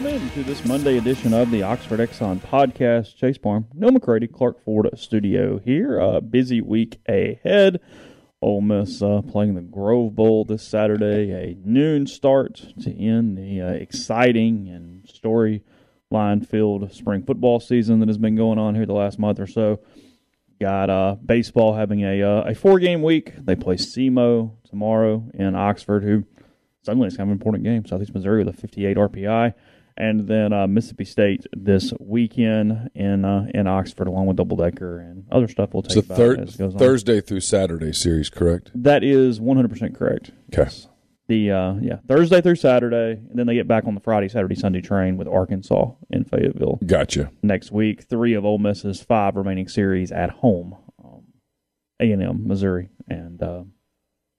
Welcome in to this Monday edition of the Oxford Exxon podcast. Chase Parham, Neal McCready, Clark Ford Studio here. A busy week ahead. Ole Miss uh, playing the Grove Bowl this Saturday, a noon start to end the uh, exciting and storyline filled spring football season that has been going on here the last month or so. Got uh, baseball having a uh, a four game week. They play SEMO tomorrow in Oxford, who suddenly it's kind of an important game. Southeast Missouri with a 58 RPI, and then uh, Mississippi State this weekend in uh, in Oxford, along with double decker and other stuff. We'll take a about thir- as it goes on. Thursday through Saturday series, correct? That is 100 percent correct. Okay. The uh, yeah Thursday through Saturday, and then they get back on the Friday, Saturday, Sunday train with Arkansas in Fayetteville Gotcha. next week. Three of Ole Miss's five remaining series at home, um, A and M, Missouri, and uh,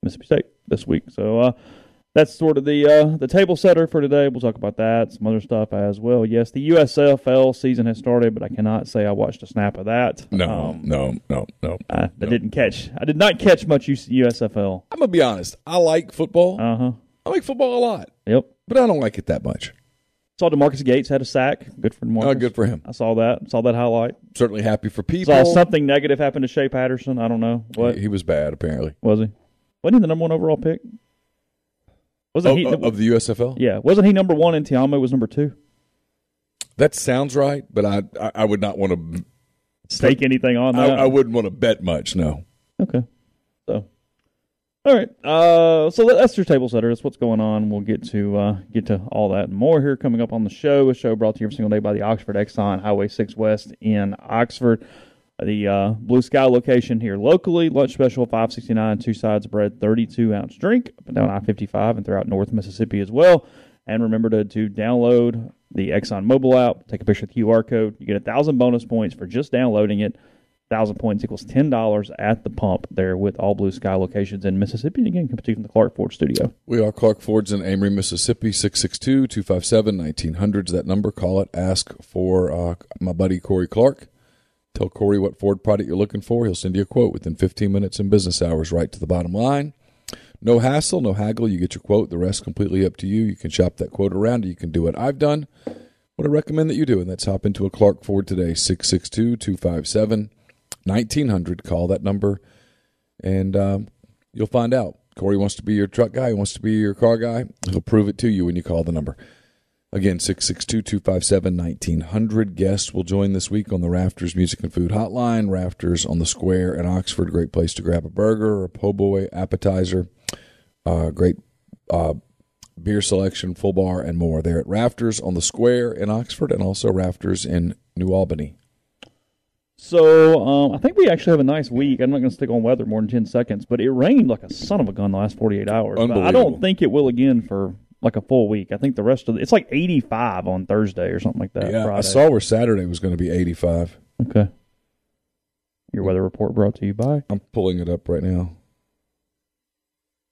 Mississippi State this week. So uh, that's sort of the uh, the table setter for today. We'll talk about that, some other stuff as well. Yes, the USFL season has started, but I cannot say I watched a snap of that. No, Um, no, no, no. I, I didn't catch. I did not catch much USFL. I'm gonna be honest. I like football. Uh huh. I like football a lot, Yep. but I don't like it that much. Saw Demarcus Gates had a sack. Good for Demarcus. Oh, good for him. I saw that. Saw that highlight. Certainly happy for people. Saw something negative happen to Shea Patterson. I don't know what He was bad, apparently. was he. Wasn't he the number one overall pick? Wasn't Oh, he? of the USFL. yeah, wasn't he number one and Ta'amu was number two? That sounds right, but I, I, I would not want to. Stake anything on that? I wouldn't want to bet much. No. Okay. So, all right. Uh, so that's your table setter. That's what's going on. We'll get to uh, get to all that and more here coming up on the show. A show brought to you every single day by the Oxford Exxon Highway Six West in Oxford. The uh, Blue Sky location here locally. Lunch special five sixty nine, two sides of bread, thirty two ounce drink and down I fifty five and throughout North Mississippi as well. And remember to, to download the Exxon mobile app. Take a picture of the QR code. You get a thousand bonus points for just downloading it thousand points equals ten dollars at the pump there with all blue sky locations in Mississippi. And again, coming to you from the Clark Ford Studio. We are Clark Ford's in Amory, Mississippi, 662 257 1900 is that number. Call it. Ask for uh, my buddy Corey Clark. Tell Corey what Ford product you're looking for. He'll send you a quote within 15 minutes in business hours, right to the bottom line. No hassle, no haggle. You get your quote. The rest completely up to you. You can shop that quote around. You can do what I've done. What I recommend that you do, and that's hop into a Clark Ford today, 662 257 1900. Call that number, and um, you'll find out. Corey wants to be your truck guy. He wants to be your car guy. He'll prove it to you when you call the number. Again, 662-257-1900. Guests will join this week on the Rafters Music and Food Hotline. Rafters on the Square in Oxford. Great place to grab a burger or a po' boy appetizer. Uh, great uh, beer selection, full bar, and more. They're at Rafters on the Square in Oxford and also Rafters in New Albany. So um, I think we actually have a nice week. I'm not going to stick on weather more than ten seconds, but it rained like a son of a gun the last 48 hours. But I don't think it will again for like a full week. I think the rest of the, it's like 85 on Thursday or something like that. yeah, I saw where Saturday was going to be 85. Okay. Your weather report brought to you by. I'm pulling it up right now.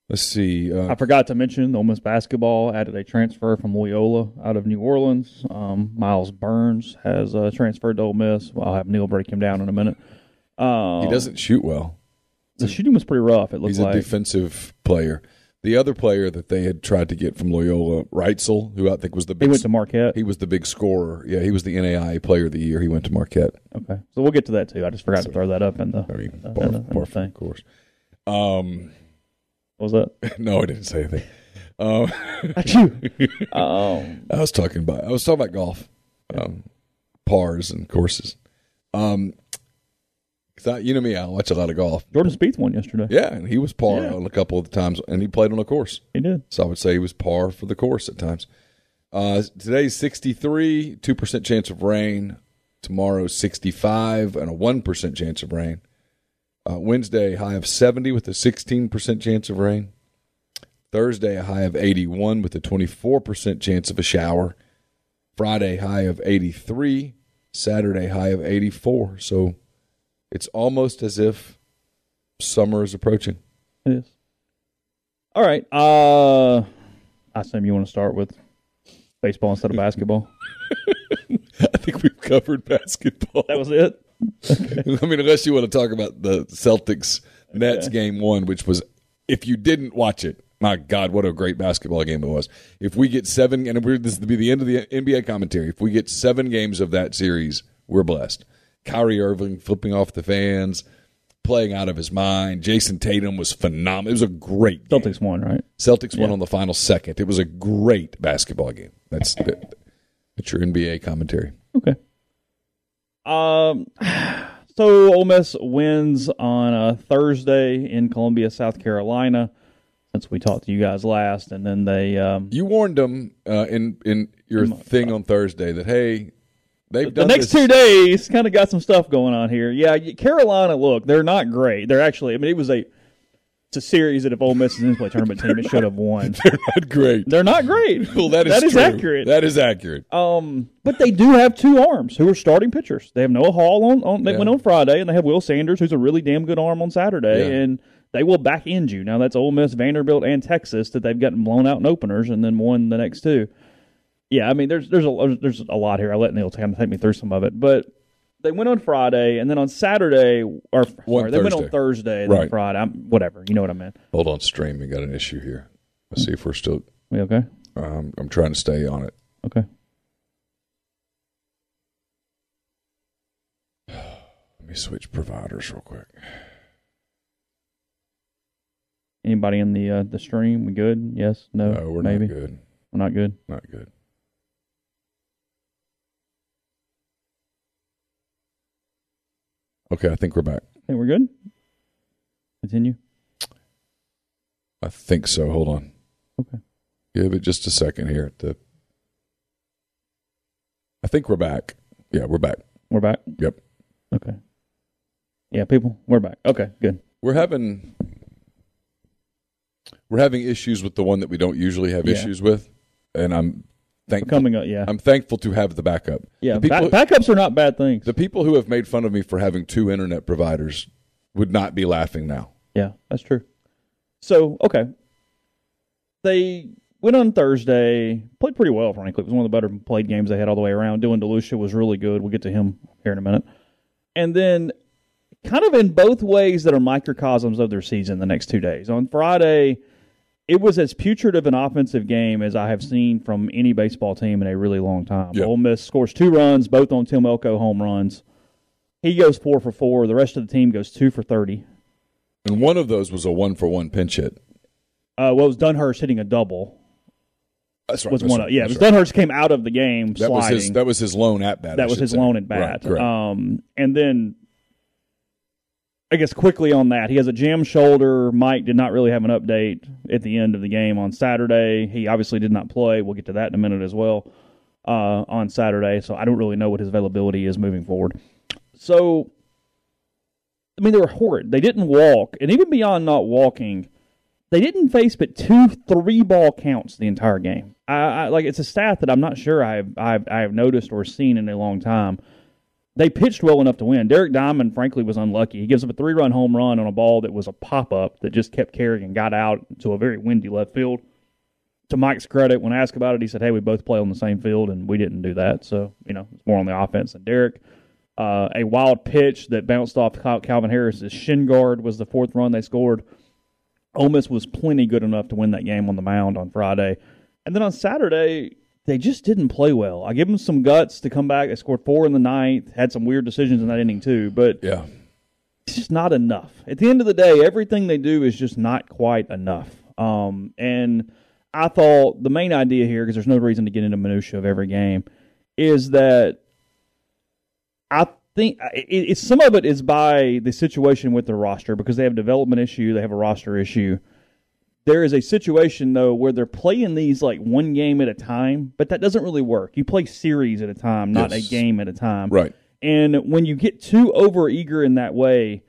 Let's see. Uh, I forgot to mention the Ole Miss basketball added a transfer from Loyola out of New Orleans. Um, Myles Burns has uh, transferred to Ole Miss. I'll have Neil break him down in a minute. Um, he doesn't shoot well. The shooting was pretty rough. It looks He's a like. defensive player. The other player that they had tried to get from Loyola, Wrightsil, who I think was the he went to Marquette. he was the big scorer. Yeah, he was the NAIA player of the year. He went to Marquette. okay, so we'll get to that too. I just forgot to throw that up in the. I mean, uh, in the- in the of course. Um, What was that? no, I didn't say anything. Um, um, I was talking about I was talking about golf, um, pars and courses. Um, 'cause I, you know me, I watch a lot of golf. Jordan Spieth won yesterday. Yeah, and he was par Yeah. on a couple of the times, and he played on a course. He did. So I would say he was par for the course at times. Uh, today's 63, 2% chance of rain. Tomorrow's 65 and a 1% chance of rain. Uh, Wednesday, high of 70 with a 16% chance of rain. Thursday, a high of 81 with a 24% chance of a shower. Friday, high of 83. Saturday, high of 84. So it's almost as if summer is approaching. It is. All right. Uh, I assume you want to start with baseball instead of basketball. I think we've covered basketball. That was it. I mean, unless you want to talk about the Celtics Nets game one, which was, if you didn't watch it, my God, what a great basketball game it was. If we get seven, and we're, this would be the end of the NBA commentary, if we get seven games of that series, we're blessed. Kyrie Irving flipping off the fans, playing out of his mind. Jayson Tatum was phenomenal. It was a great game. Celtics won, right? Celtics won on the final second. It was a great basketball game. That's that's your NBA commentary. Okay. Um. So Ole Miss wins on a Thursday in Columbia, South Carolina. Since we talked to you guys last, and then they um, You warned them uh, in in your thing on Thursday that hey, they've the next this. two days kind of got some stuff going on here. Yeah, Carolina. Look, they're not great. They're actually. I mean, it was a it's a series that if Ole Miss is in play tournament team, it should have won. They're not great. They're not great. Well, that is that is true. accurate. That is accurate. Um, but they do have two arms who are starting pitchers. They have Noah Hall on, on they Yeah. went on Friday, and they have Will Sanders, who's a really damn good arm on Saturday, Yeah. and they will back end you. Now that's Ole Miss, Vanderbilt, and Texas that they've gotten blown out in openers and then won the next two. Yeah, I mean there's there's a there's a lot here. I let Neil kind of take me through some of it, but they went on Friday, and then on Saturday or sorry, they went on Thursday. Then Right. Friday. I'm, whatever, you know what I meant. Hold on, stream. We got an issue here. Let's see if we're still. We okay? Um, I'm trying to stay on it. Okay. Let me switch providers real quick. Anybody in the uh, the stream? We good? Yes? No? No, we're maybe not good. we're not good. Not good. Okay, I think we're back. think we're good. Continue. I think so. Hold on. Okay. Give it just a second here. The I think we're back. Yeah, we're back. We're back. Yep. Okay. Yeah, people, we're back. Okay, good. We're having we're having issues with the one that we don't usually have Yeah. issues with, and I'm thankful. Coming up, yeah, I'm thankful to have the backup. yeah. the people, Back, backups are not bad things. the people who have made fun of me for having two internet providers would not be laughing now. Yeah, that's true. So, okay. They went on Thursday, played pretty well, frankly. It was one of the better played games they had all the way around. Dylan DeLucia was really good. We'll get to him here in a minute. And then, kind of in both ways that are microcosms of their season the next two days. On Friday, it was as putrid of an offensive game as I have seen from any baseball team in a really long time. Yep. Ole Miss scores two runs, both on Tim Elko home runs. He goes four for four. The rest of the team goes two for 30. And one of those was a one for one pinch hit. Uh, well, it was Dunhurst hitting a double. That's right. Was that's one? right, Of, yeah, it was right. Dunhurst came out of the game That was sliding. his. That was his lone at bat. I That was his say. lone at Right, bat. correct. um, and then I guess quickly on that, he has a jam shoulder. Mike did not really have an update at the end of the game on Saturday. He obviously did not play. We'll get to that in a minute as well uh, on Saturday. So I don't really know what his availability is moving forward. So, I mean, they were horrid. They didn't walk, and even beyond not walking, they didn't face but two three ball counts the entire game. I, I like it's a stat that I'm not sure I've I've I have noticed or seen in a long time. They pitched well enough to win. Derek Diamond, frankly, was unlucky. He gives up a three run home run on a ball that was a pop up that just kept carrying and got out to a very windy left field. To Mike's credit, when asked about it, he said, "Hey, we both play on the same field, and we didn't do that. So you know, it's more on the offense than Derek." Uh, a wild pitch that bounced off Calvin Harris's shin guard was the fourth run they scored. Ole Miss was plenty good enough to win that game on the mound on Friday. And then on Saturday, they just didn't play well. I give them some guts to come back. They scored four in the ninth, had some weird decisions in that inning, too, but Yeah. it's just not enough. At the end of the day, everything they do is just not quite enough. Um, and I thought the main idea here, because there's no reason to get into minutia of every game, is that I think it, it's some of it is by the situation with the roster because they have a development issue, they have a roster issue. There is a situation though where they're playing these like one game at a time, but that doesn't really work. You play series at a time, not Yes. a game at a time. Right. And when you get too over eager in that way,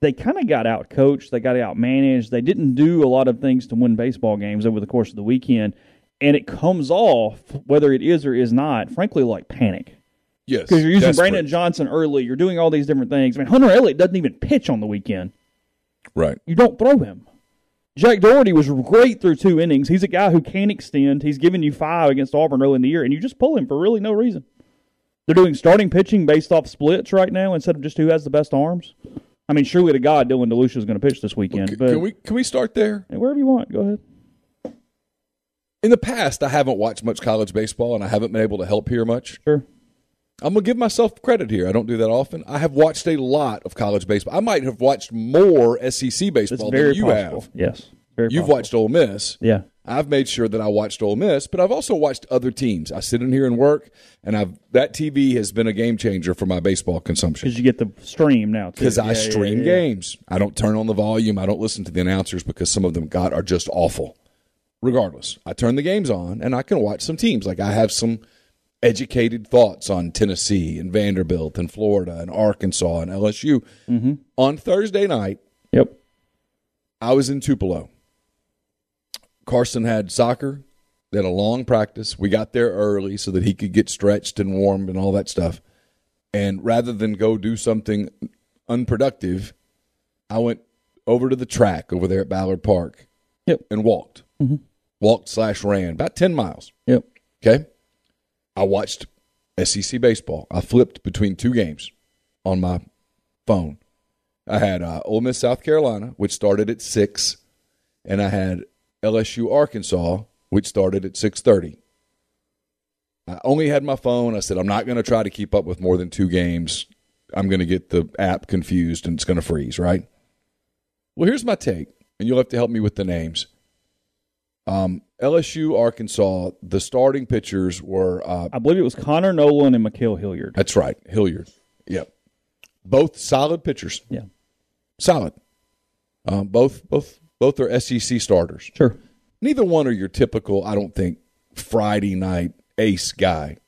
they kind of got out coached. They got out managed. They didn't do a lot of things to win baseball games over the course of the weekend. And it comes off, whether it is or is not, frankly, like panic. Yes. Because you're using Desperate. Brandon Johnson early. You're doing all these different things. I mean, Hunter Elliott doesn't even pitch on the weekend. Right. You don't throw him. Jack Dougherty was great through two innings. He's a guy who can extend. He's given you five against Auburn early in the year, and you just pull him for really no reason. They're doing starting pitching based off splits right now instead of just who has the best arms. I mean, surely to God, Dylan DeLucia is going to pitch this weekend. C- but can we can we start there? wherever you want, go ahead. In the past, I haven't watched much college baseball, and I haven't been able to help here much. Sure. I'm gonna give myself credit here. I don't do that often. I have watched a lot of college baseball. I might have watched more SEC baseball than you possible. have. Yes. Very You've possible. watched Ole Miss. Yeah. I've made sure that I watched Ole Miss, but I've also watched other teams. I sit in here and work, and I've that TV has been a game changer for my baseball consumption Because you get the stream now, too. because I Yeah, yeah, stream yeah. games. I don't turn on the volume. I don't listen to the announcers because some of them got are just awful. Regardless, I turn the games on and I can watch some teams. Like I have some educated thoughts on Tennessee and Vanderbilt and Florida and Arkansas and LSU. Mm-hmm. On Thursday night, Yep. I was in Tupelo. Carson had soccer. They had a long practice. We got there early so that he could get stretched and warmed and all that stuff. And rather than go do something unproductive, I went over to the track over there at Ballard Park Yep. and walked. Walked slash ran about 10 miles. Yep. Okay. I watched SEC baseball. I flipped between two games on my phone. I had uh, Ole Miss, South Carolina, which started at six, and I had LSU, Arkansas, which started at six thirty. I only had my phone. I said I'm not going to try to keep up with more than two games. I'm going to get the app confused and it's going to freeze. Right. Well, here's my take, and you'll have to help me with the names. Um, LSU, Arkansas, the starting pitchers were uh, I believe it was Connor Noland and Ma'Khail Hilliard. that's right. Hilliard. Yep. Both solid pitchers. Yeah. Solid. Um, both both both are SEC starters. Sure. Neither one are your typical, I don't think, Friday night ace guy.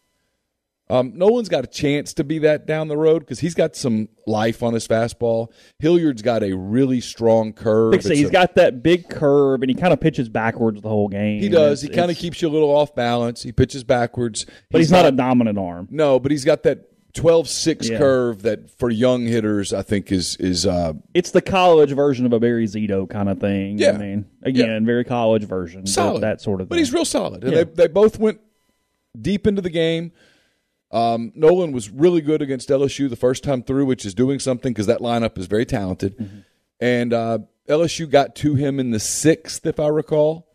Um, Noland's got a chance to be that down the road because he's got some life on his fastball. Hilliard's got a really strong curve. Like I say, It's he's a- got that big curve, and he kind of pitches backwards the whole game. he does. It's- He kind of keeps you a little off balance. He pitches backwards, but he's, not, a dominant arm. No, but he's got that 12-6 Yeah. curve that for young hitters I think is is uh, It's the college version of a Barry Zito kind of thing. Yeah. I mean, again, very college version. solid. That sort of thing. But he's real solid. And Yeah. they they both went deep into the game. Um, Noland was really good against LSU the first time through, which is doing something because that lineup is very talented. Mm-hmm. And uh, LSU got to him in the sixth, if I recall.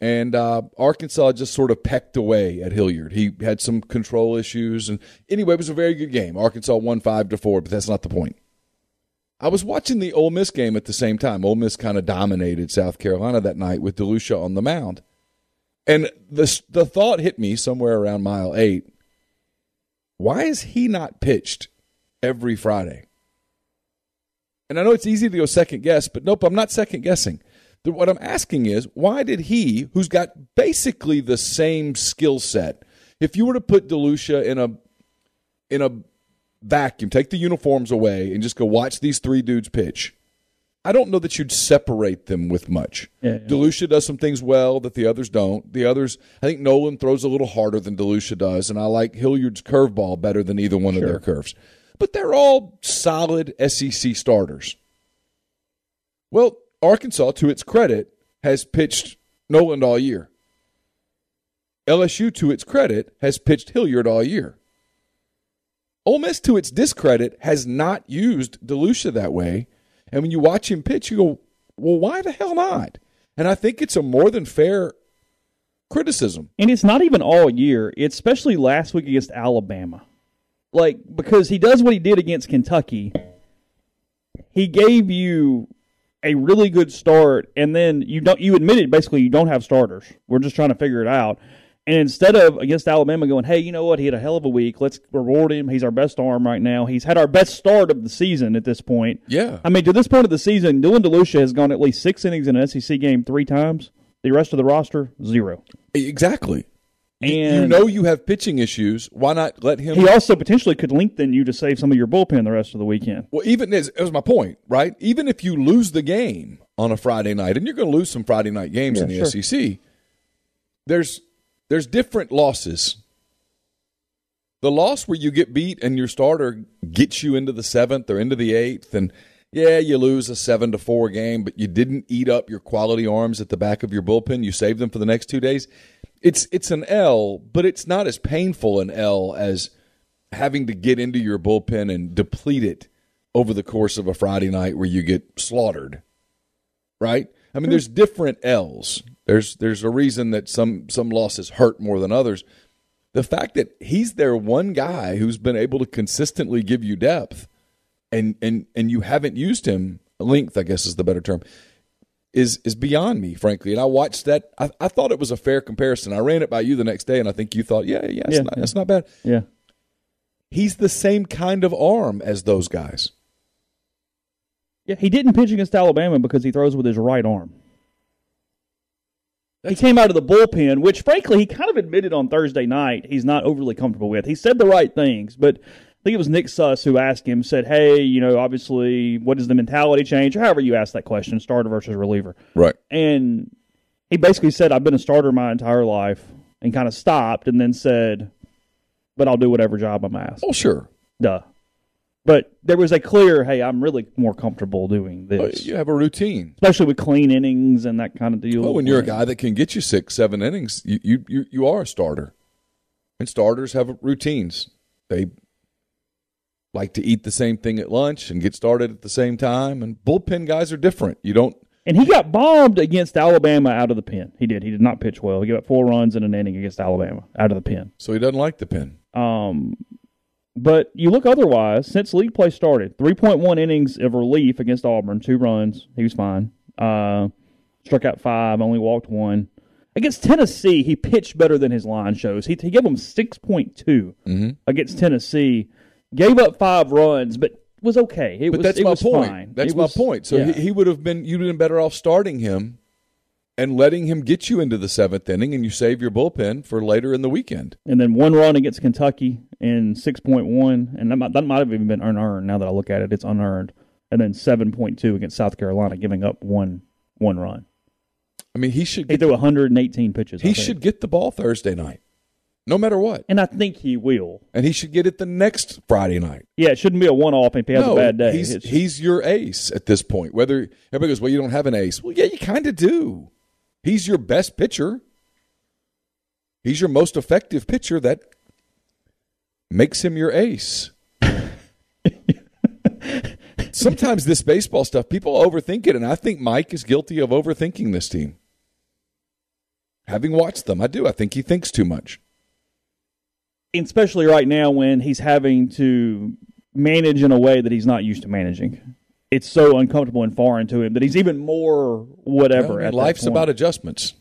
And uh, Arkansas just sort of pecked away at Hilliard. He had some control issues, and anyway, it was a very good game. Arkansas won five to four, but that's not the point. I was watching the Ole Miss game at the same time. Ole Miss kind of dominated South Carolina that night with DeLucia on the mound. And the the thought hit me somewhere around mile 8. Why is he not pitched every Friday? And I know it's easy to go second guess, but nope, I'm not second guessing. What I'm asking is, why did he, who's got basically the same skill set, if you were to put DeLucia in a in a vacuum, take the uniforms away, and just go watch these three dudes pitch. I don't know that you'd separate them with much. Yeah, yeah. DeLucia does some things well that the others don't. The others, I think Noland throws a little harder than DeLucia does, and I like Hilliard's curveball better than either one of their curves. But they're all solid SEC starters. Well, Arkansas, to its credit, has pitched Noland all year. LSU, to its credit, has pitched Hilliard all year. Ole Miss, to its discredit, has not used DeLucia that way. And when you watch him pitch, you go, well, why the hell not? And I think it's a more than fair criticism. And it's not even all year. It's especially last week against Alabama. Like, because he does what he did against Kentucky. He gave you a really good start, and then you don't you admitted basically you don't have starters. We're just trying to figure it out. And instead of against Alabama going, hey, you know what? He had a hell of a week. Let's reward him. He's our best arm right now. He's had our best start of the season at this point. Yeah. I mean, to this point of the season, Dylan DeLucia has gone at least six innings in an SEC game three times. The rest of the roster, zero. Exactly. And you know you have pitching issues. Why not let him? He also potentially could lengthen you to save some of your bullpen the rest of the weekend. Well, even as it was my point, right? Even if you lose the game on a Friday night, and you're going to lose some Friday night games in the sure. SEC, there's there's different losses. The loss where you get beat and your starter gets you into the seventh or into the eighth, and Yeah, you lose a seven to four game, but you didn't eat up your quality arms at the back of your bullpen. You saved them for the next two days. It's it's an L, but it's not as painful an L as having to get into your bullpen and deplete it over the course of a Friday night where you get slaughtered. Right? I mean, hmm. there's different L's. There's there's a reason that some some losses hurt more than others. The fact that he's their one guy who's been able to consistently give you depth and and and you haven't used him length i guess is the better term is is beyond me frankly and i watched that i, I thought it was a fair comparison i ran it by you the next day and i think you thought yeah yeah, it's Yeah, not, yeah. that's not bad Yeah. he's the same kind of arm as those guys Yeah, he didn't pitch against Alabama because he throws with his right arm. He came out of the bullpen, which frankly he kind of admitted on Thursday night he's not overly comfortable with. He said the right things, but I think it was Nick Suss who asked him, said, Hey, you know, obviously, what is the mentality change? Or however you ask that question, starter versus reliever. right And he basically said, I've been a starter my entire life and kind of stopped and then said, But I'll do whatever job I'm asked. oh sure Duh. But there was a clear, hey, I'm really more comfortable doing this you have a routine especially with clean innings and that kind of deal. oh when you're a guy that can get you six seven innings you you you, you are a starter and starters have routines they like to eat the same thing at lunch and get started at the same time and bullpen guys are different you don't and he got bombed against Alabama out of the pen. He did. He did not pitch well. He gave up four runs in an inning against Alabama out of the pen. so he doesn't like the pen Um, but you look otherwise since league play started, three point one innings of relief against Auburn, two runs. He was fine. Uh, struck out five, only walked one. Against Tennessee, he pitched better than his line shows. He, he gave them 6.2 Mm-hmm. against Tennessee. Gave up five runs, but was okay. It But was, that's my point. fine. That's It my was- point. So yeah. he, he would have been you'd have been better off starting him and letting him get you into the seventh inning, and you save your bullpen for later in the weekend. and then one run against Kentucky in six point one, and that might, that might have even been unearned. Now that I look at it, it's unearned. And then seven point two against South Carolina, giving up one one run. I mean, he should He get, threw 118 pitches. He should get the ball Thursday night, no matter what, and I think he will. and he should get it the next Friday night. Yeah, it shouldn't be a one off if he has no, a bad day. he's he's your ace at this point. Whether everybody goes, well, you don't have an ace. Well, yeah, you kind of do. He's your best pitcher. He's your most effective pitcher. That makes him your ace. Sometimes this baseball stuff, people overthink it, and I think Mike is guilty of overthinking this team. Having watched them, I do. I think he thinks too much. especially right now when he's having to manage in a way that he's not used to managing. It's so uncomfortable and foreign to him that he's even more whatever. Well, I mean, life's about adjustments.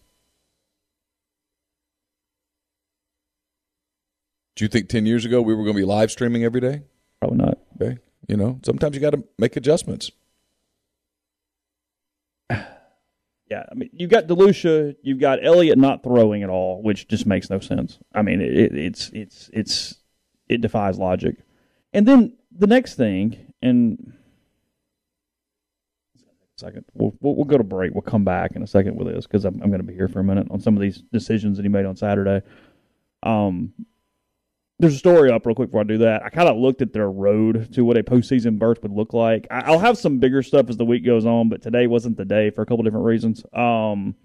Do you think 10 years ago we were going to be live streaming every day? Probably not. Okay. You know, sometimes you got to make adjustments. Yeah, I mean, you've got Delucia, you've got Elliott not throwing at all, which just makes no sense. I mean, it, it's it's it's it defies logic. And then the next thing, and second, we'll, we'll we'll go to break. We'll come back in a second with this because I'm I'm going to be here for a minute on some of these decisions that he made on Saturday. Um, there's a story up real quick before I do that. I kind of looked at their road to what a postseason berth would look like. I- I'll have some bigger stuff as the week goes on, but today wasn't the day for a couple different reasons. Um,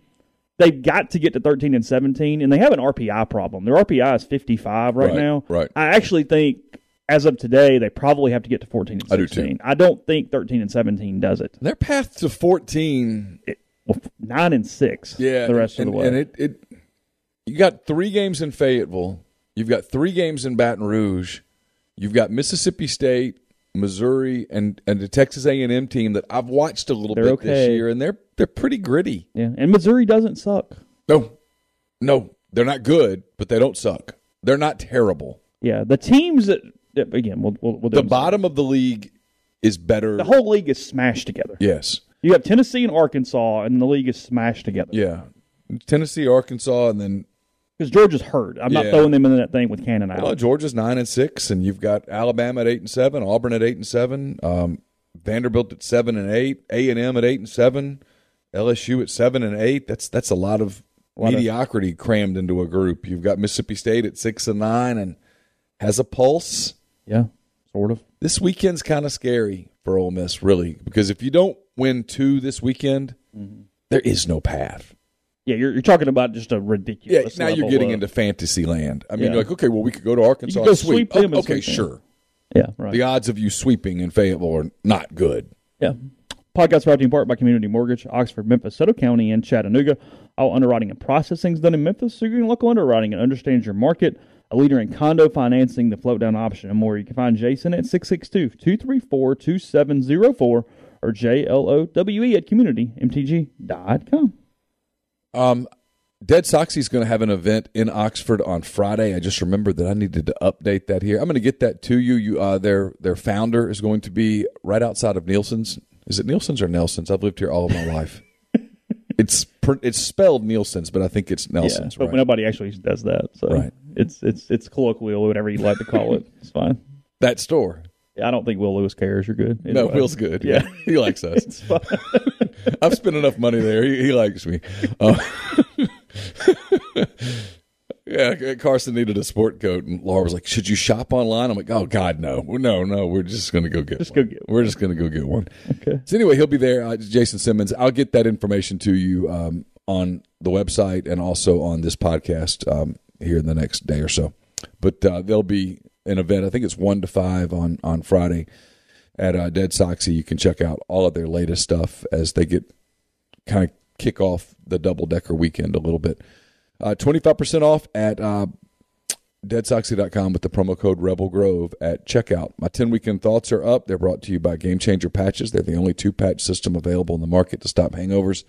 they've got to get to 13 and 17, and they have an RPI problem. Their RPI is 55 right, Right, now. right. I actually think, as of today, they probably have to get to 14 and I do too. I don't think 13 and 17 does it. Their path to 14, it well, nine and six. yeah, the rest and, of the way. And it, it, you got three games in Fayetteville. You've got three games in Baton Rouge. You've got Mississippi State, Missouri, and and the Texas A&M team that I've watched a little They're bit okay. this year, and they're they're pretty gritty. yeah, and Missouri doesn't suck. No, no, they're not good, but they don't suck. They're not terrible. Yeah, the teams that that- again, we'll, we'll, we'll The bottom of the league is better. The whole league is smashed together. yes, You have Tennessee and Arkansas, and the league is smashed together. yeah. Tennessee, Arkansas, and then Because Georgia's hurt. I'm not throwing them in that thing with Cannon out. well, Georgia's nine and six, and you've got Alabama at eight and seven, Auburn at eight and seven, um, Vanderbilt at seven and eight, A and M at eight and seven, LSU at seven and eight. That's that's a lot of Lot of- mediocrity crammed into a group. You've got Mississippi State at six and nine, and has a pulse. yeah, sort of. This weekend's kind of scary. for Ole Miss, really, because if you don't win two this weekend, there is no path. Yeah, you're, you're talking about just a ridiculous. Yeah, now you're getting of- into fantasy land. I mean, Yeah. you're like, okay, well, we could go to Arkansas You go sweep. sweep them Oh, okay, sweep them. sure. Yeah, right. The odds of you sweeping in Fayetteville are not good. Yeah. Podcast brought to you in part by Community Mortgage, Oxford, Memphis, Soto County, and Chattanooga. All underwriting and processing is done in Memphis, so you're local underwriting and understands your market. A leader in condo financing, the float down option, and more. You can find Jason at 662 234 2704 or J L O W E at communitymtg.com. Um, Dead Soxy's going to have an event in Oxford on Friday. I just remembered that I needed to update that here. I'm going to get that to you. You, uh, their their founder is going to be right outside of Neilson's. Is it Neilson's or Nelson's? I've lived here all of my life. it's it's spelled Neilson's, but I think it's Nelson's. but right? nobody actually does that. So Right. it's it's it's colloquial, whatever you like to call it. It's fine. that store. Yeah, I don't think Will Lewis cares. You're good. No, Anyway. Will's good. Yeah. he likes us. I've spent enough money there. He, he likes me. Uh, yeah, Carson needed a sport coat, and Laura was like, "Should you shop online?" I'm like, "Oh God, no, no, no. We're just going to go get. Just one. go get We're just going to go get one." Okay. So anyway, he'll be there. Uh, Jason Simmons. I'll get that information to you um, on the website and also on this podcast um, here in the next day or so. But uh, there'll be an event. I think it's one to five on on Friday at uh, Dead Soxy. You can check out all of their latest stuff as they get kind of kick off the double decker weekend a little bit. Uh, 25% off at uh, deadsoxy.com with the promo code Rebel Grove at checkout. My 10 weekend thoughts are up. They're brought to you by Game Changer Patches. They're the only two patch system available in the market to stop hangovers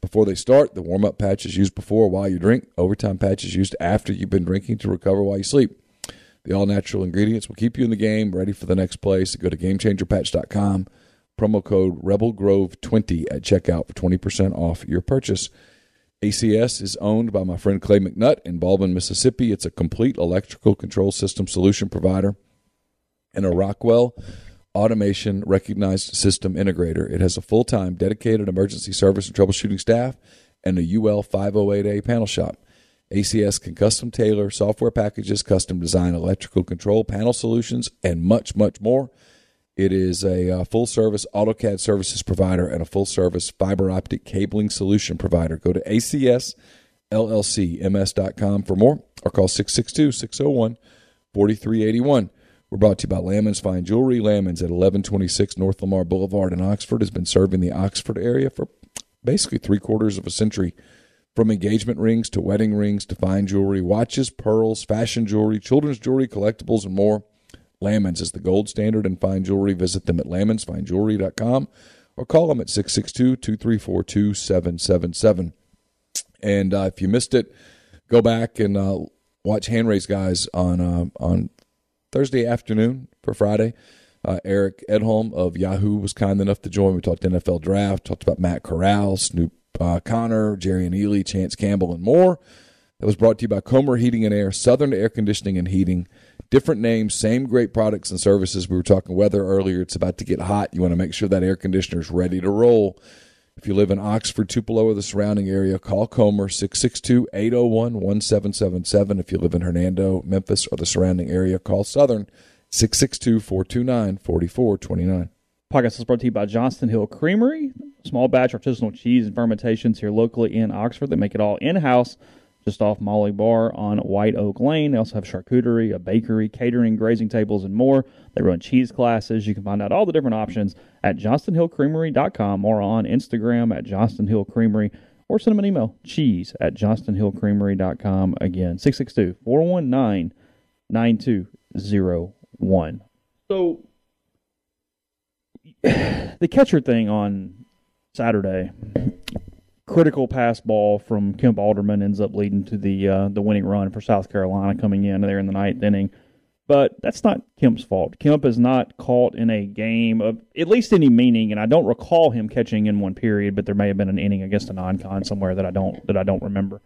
before they start. The warm up patch is used before while you drink. Overtime patch is used after you've been drinking to recover while you sleep. The all natural ingredients will keep you in the game, ready for the next place. Go to GameChangerPatch.com. Promo code Rebel Grove 20 at checkout for 20% off your purchase. ACS is owned by my friend Clay McNutt in Baldwin, Mississippi. It's a complete electrical control system solution provider and a Rockwell automation recognized system integrator. It has a full time dedicated emergency service and troubleshooting staff and a UL 508A panel shop. ACS can custom tailor software packages, custom design electrical control panel solutions, and much, much more. It is a uh, full service AutoCAD services provider and a full service fiber optic cabling solution provider. Go to ACSLLCMS.com for more or call 662 601 4381. We're brought to you by Lammons Fine Jewelry. Lammons at 1126 North Lamar Boulevard in Oxford has been serving the Oxford area for basically three quarters of a century. From engagement rings to wedding rings to fine jewelry, watches, pearls, fashion jewelry, children's jewelry, collectibles, and more. Lamons is the gold standard in fine jewelry. Visit them at lamonsfinejewelry.com or call them at 662 234 2777. And uh, if you missed it, go back and uh, watch Hand Raise Guys on, uh, on Thursday afternoon for Friday. Uh, Eric Edholm of Yahoo was kind enough to join. We talked NFL draft, talked about Matt Corral, Snoop uh, Conner, Jerry and Ely, Chance Campbell, and more. That was brought to you by Comer Heating and Air, Southern Air Conditioning and Heating. Different names, same great products and services. We were talking weather earlier. It's about to get hot. You want to make sure that air conditioner is ready to roll. If you live in Oxford, Tupelo, or the surrounding area, call Comer 662 801 1777. If you live in Hernando, Memphis, or the surrounding area, call Southern 662 429 4429. Podcast is brought to you by Johnston Hill Creamery. Small batch artisanal cheese and fermentations here locally in Oxford that make it all in house, just off Molly Barr on White Oak Lane. They also have charcuterie, a bakery, catering, grazing tables, and more. They run cheese classes. You can find out all the different options at johnstonhillcreamery.com or on Instagram at johnstonhillcreamery or send them an email cheese at johnstonhillcreamery.com. Again, 662 419 9201. So the catcher thing on Saturday, critical pass ball from Kemp Alderman ends up leading to the uh, the winning run for South Carolina coming in there in the ninth inning. But that's not Kemp's fault. Kemp is not caught in a game of at least any meaning, and I don't recall him catching in one period. But there may have been an inning against a non-con somewhere that I don't that I don't remember.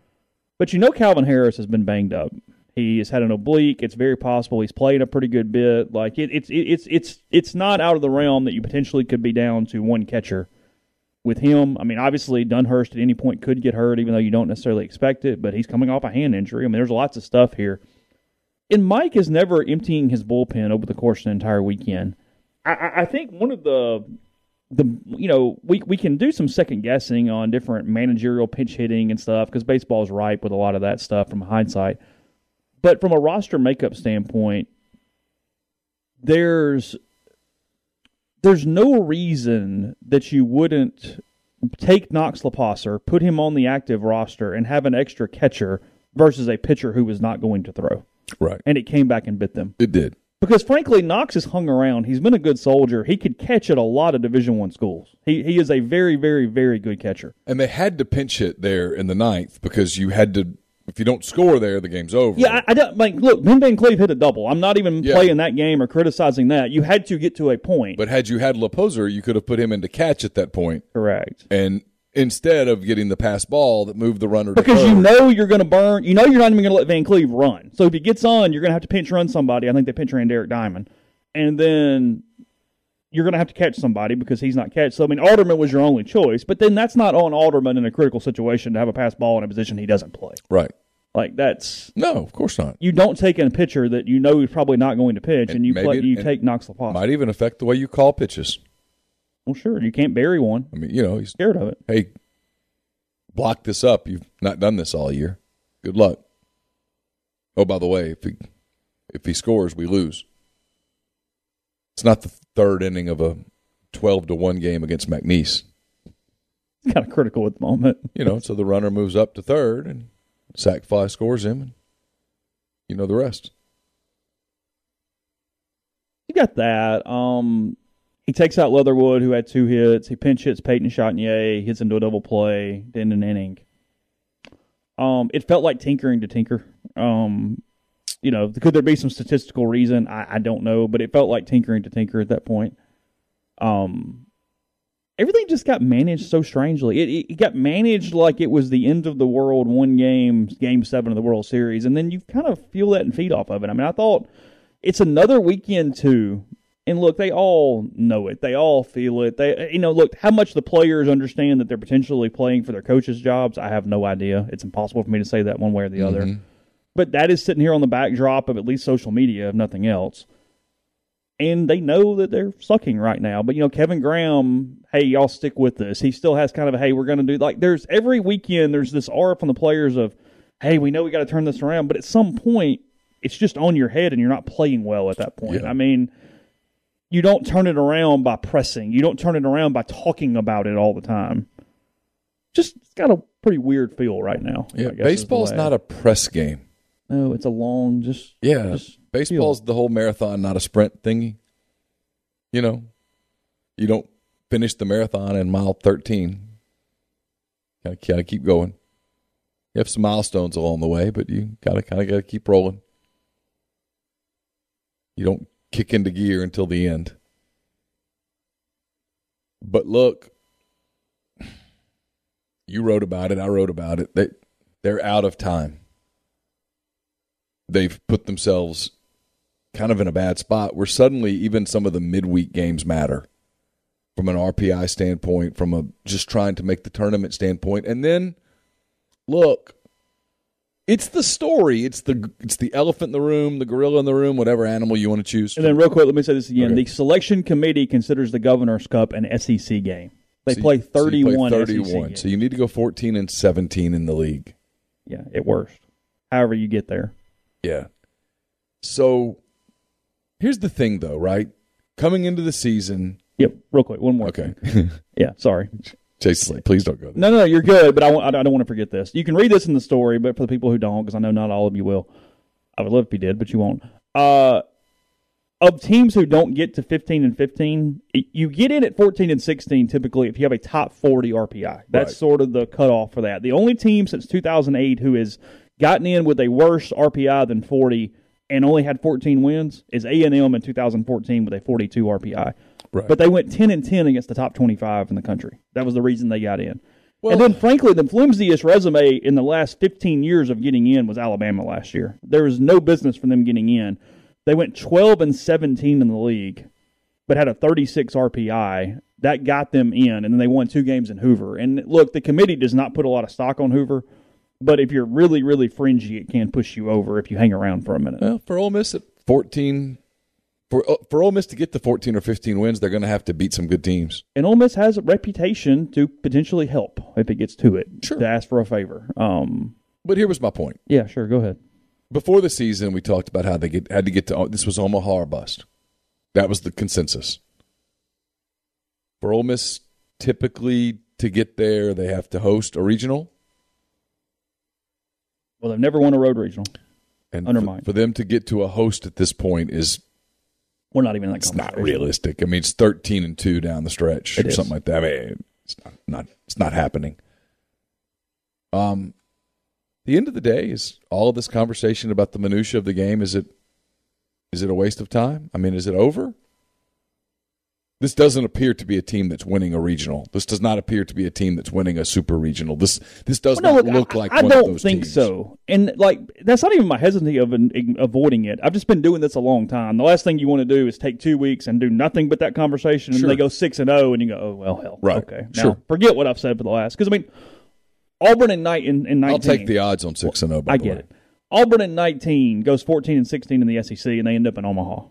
But you know, Calvin Harris has been banged up. He has had an oblique. It's very possible he's played a pretty good bit. Like it, it's it's it's it's not out of the realm that you potentially could be down to one catcher with him. I mean, obviously Dunhurst at any point could get hurt, even though you don't necessarily expect it. But he's coming off a hand injury. I mean, there's lots of stuff here. And Mike is never emptying his bullpen over the course of the entire weekend. I, I think one of the the you know we we can do some second guessing on different managerial pinch hitting and stuff because baseball is ripe with a lot of that stuff from hindsight. But from a roster makeup standpoint, there's there's no reason that you wouldn't take Knox Loposer, put him on the active roster, and have an extra catcher versus a pitcher who was not going to throw. Right. And it came back and bit them. It did. Because frankly, Knox has hung around. He's been a good soldier. He could catch at a lot of Division One schools. He he is a very very very good catcher. And they had to pinch hit there in the ninth because you had to. If you don't score there, the game's over. Yeah, I, I don't like. Look, Ben Van Cleve hit a double. I'm not even Yeah. playing that game or criticizing that. You had to get to a point. But had you had Loposer, you could have put him into catch at that point, Correct. and instead of getting the pass ball that moved the runner to Because you know you're going to burn. You know you're not even going to let Van Cleve run. So if he gets on, you're going to have to pinch run somebody. I think they pinch ran Derek Diamond, and then you're going to have to catch somebody because he's not catch. So I mean, Alderman was your only choice, but then that's not on Alderman in a critical situation to have a pass ball in a position he doesn't play. right? Like that's No, of course not. you don't take in a pitcher that you know he's probably not going to pitch, and, And you play, it- you take Knox Loposer. Might even affect the way you call pitches. Well, sure, you can't bury one. I mean, you know, he's Scared of it. hey, block this up. You've not done this all year. Good luck. Oh, by the way, if he if he scores, we lose. It's not the third inning of a twelve to one game against McNeese. It's kind of critical at the moment. You know, so the runner moves up to third, and sack fly scores him, and you know the rest. You got that. Um, he takes out Leatherwood, who had two hits. He pinch hits Peyton Chatagnier, hits into a double play, in an inning. Um, it felt like tinkering to tinker. Um, you know, could there be some statistical reason? I, I don't know, but it felt like tinkering to tinker at that point. Um, everything just got managed so strangely. It, it, got managed like it was the end of the world, one game, game seven of the World Series, and then you kind of feel that and feed off of it. I mean, I thought it's another weekend too. And look, they all know it. They all feel it. They, you know, look how much the players understand that they're potentially playing for their coaches' jobs. I have no idea. It's impossible for me to say that one way or the other. But that is sitting here on the backdrop of at least social media, if nothing else. And they know that they're sucking right now. But you know, Kevin Graham, hey, y'all stick with this. He still has kind of a hey, we're going to do like there's every weekend there's this aura from the players of hey, we know we got to turn this around. But at some point, it's just on your head and you're not playing well at that point. Yeah. I mean, you don't turn it around by pressing. You don't turn it around by talking about it all the time. Just it's got a pretty weird feel right now. Yeah, I guess is baseball's not a press game. No, it's a long just Yeah, just baseball's the whole marathon, not a sprint thingy. You know, you don't finish the marathon in mile thirteen. Gotta, gotta keep going. You have some milestones along the way, but you gotta kind of gotta keep rolling. You don't kick into gear until the end. But look, you wrote about it. I wrote about it. They they're out of time they've put themselves kind of in a bad spot where suddenly even some of the midweek games matter from an RPI standpoint, from a just trying to make the tournament standpoint. And then look, it's the story. It's the it's the elephant in the room, the gorilla in the room, whatever animal you want to choose. And then, real quick, let me say this again: Okay. the selection committee considers the Governor's Cup an SEC game. They So play so play thirty-one. SEC 31. So you need to go 14 and 17 in the league. yeah, at worst. However, you get there. Yeah. So here's the thing though, right? Coming into the season, Yep. Real quick, one more. okay. Yeah. Sorry. Chase, please don't go there. No, no, no, you're good, but I, I don't want to forget this. You can read this in the story, but for the people who don't, because I know not all of you will, I would love if you did, but you won't. Uh, of teams who don't get to 15 and 15, you get in at 14 and 16 typically if you have a top 40 RPI. That's Right. sort of the cutoff for that. The only team since 2008 who has gotten in with a worse RPI than 40 and only had 14 wins is A&M in 2014 with a 42 RPI. Right. But they went 10 and 10 against the top 25 in the country. That was the reason they got in. Well- and then, frankly, the flimsiest resume in the last 15 years of getting in was Alabama last year. There was no business for them getting in. They went 12 and 17 in the league, but had a 36 RPI. That got them in, and then they won two games in Hoover. And look, the committee does not put a lot of stock on Hoover, but if you're really, really fringy, it can push you over if you hang around for a minute. Well, for Ole Miss at 14, For uh, for Ole Miss to get to 14 or 15 wins, they're going to have to beat some good teams. And Ole Miss has a reputation to potentially help if it gets to it. Sure. To ask for a favor. Um, But here was my point. yeah, sure. Go ahead. Before the season, we talked about how they get, had to get to this was Omaha or bust. That was the consensus. For Ole Miss, typically to get there, they have to host a regional, Well, they've never won a road regional. and Under for, for them to get to a host at this point is We're not even in that it's not realistic. I mean, it's 13 and two down the stretch It or is. something like that. I mean, it's not, not it's not happening. Um, the end of the day is all of this conversation about the minutia of the game. Is it is it a waste of time? I mean, is it over? This doesn't appear to be a team that's winning a regional. This does not appear to be a team that's winning a super regional. This this does Well, not no, look I, like I one don't of those think teams. so. And like that's not even my hesitancy of an, avoiding it. I've just been doing this a long time. The last thing you want to do is take two weeks and do nothing but that conversation, and Sure. they go six and zero, and you go, oh well, hell, Right. okay. Now Sure. forget what I've said for the last because I mean, Auburn and night in, in nineteen. I'll take the odds on six and oh, zero. I get way. it. Auburn in nineteen goes fourteen and sixteen in the SEC, and they end up in Omaha.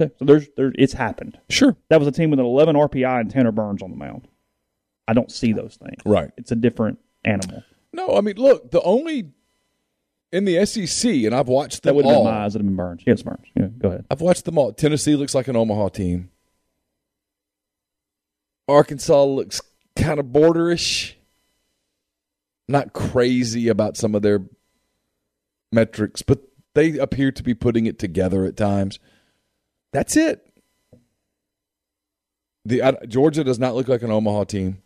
Okay, So there's there's it's happened. Sure, That was a team with an 11 RPI and Tanner Burns on the mound. I don't see those things. right. It's a different animal. No, I mean, look, the only in the SEC, and I've watched That them would have all. been my eyes. That have been Burns. Yes, Burns. Yeah, go ahead. I've watched them all. Tennessee looks like an Omaha team. Arkansas looks kind of borderish. Not crazy about some of their metrics, but they appear to be putting it together at times. That's it. The uh, Georgia does not look like an Omaha team.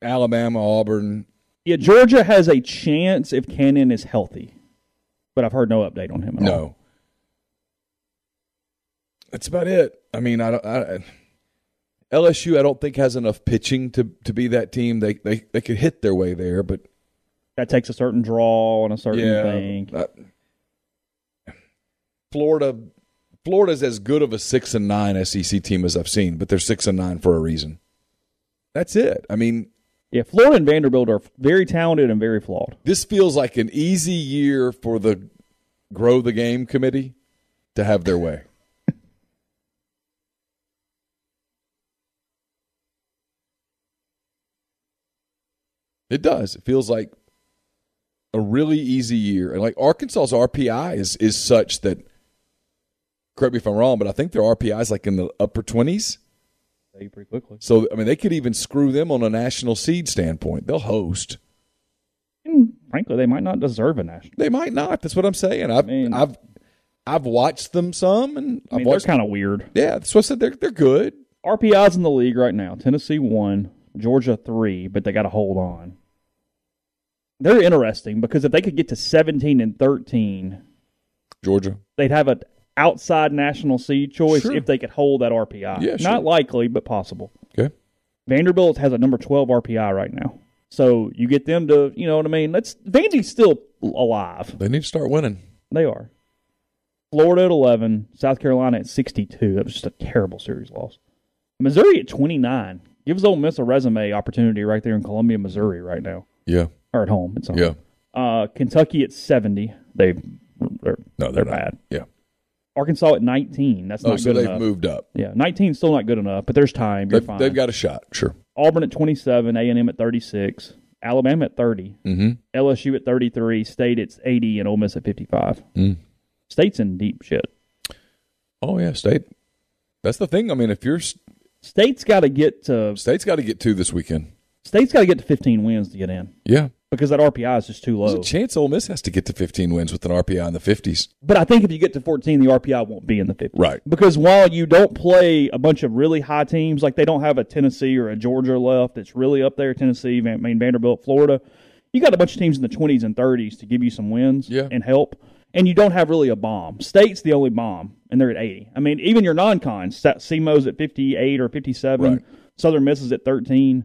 Alabama, Auburn, Yeah, Georgia has a chance if Cannon is healthy, but I've heard no update on him at all. No. That's about it. I mean, I don't. I, LSU, I don't think has enough pitching to to be that team. They they they could hit their way there, but That takes a certain draw and a certain yeah, thing. uh, Florida, Florida's as good of a six and nine SEC team as I've seen, but they're six and nine for a reason. That's it. I mean, Yeah, Florida and Vanderbilt are very talented and very flawed. this feels like an easy year for the grow the game committee to have their way. it does. It feels like a really easy year. And like Arkansas's RPI is is such that correct me if I'm wrong, but I think their RPI is like in the upper twenties. Pretty quickly. So I mean they could even screw them on a national seed standpoint. They'll host. And frankly, they might not deserve a national. They might not. That's what I'm saying. I've mean- I've I've watched them some, and I I've mean, they're kind of weird. yeah, that's what I said. They're they're good. RPIs in the league right now. Tennessee one, Georgia three, but they got to hold on. They're interesting because if they could get to seventeen and thirteen, Georgia. they'd have an outside national seed choice Sure. if they could hold that RPI. Yeah, sure. Not likely, but possible. Okay. Vanderbilt has a number 12 RPI right now. So you get them to, you know what I mean? That's Vandy's still alive. They need to start winning. They are. Florida at 11, South Carolina at 62. That was just a terrible series loss. Missouri at 29. Gives Ole Miss a resume opportunity right there in Columbia, Missouri right now. Yeah. Or at home. It's home. Yeah. Uh, Kentucky at 70. They, they're, No, they're, they're bad. Yeah. Arkansas at 19. That's Oh, not so good they've enough. moved up. Yeah, 19 still not good enough, but there's time. You're They've, fine. they've got a shot. Sure. Auburn at 27, A&M at 36, Alabama at 30, Mm-hmm. LSU at 33, State at 80, and Ole Miss at 55. Mm. State's in deep shit. Oh yeah, state. That's the thing. I mean, if you're State's got to get to state's got to get two this weekend. State's got to get to 15 wins to get in Yeah. Because that RPI is just too There's low. a chance Ole Miss has to get to 15 wins with an RPI in the 50s. But I think if you get to 14, the RPI won't be in the 50s. Right. Because while you don't play a bunch of really high teams, like they don't have a Tennessee or a Georgia left that's really up there, Tennessee, Van, I mean, Vanderbilt, Florida, you got a bunch of teams in the 20s and 30s to give you some wins Yeah. and help. And you don't have really a bomb. State's the only bomb, and they're at 80. I mean, even your non cons, SEMO's at 58 or 57, Right. Southern Miss is at 13.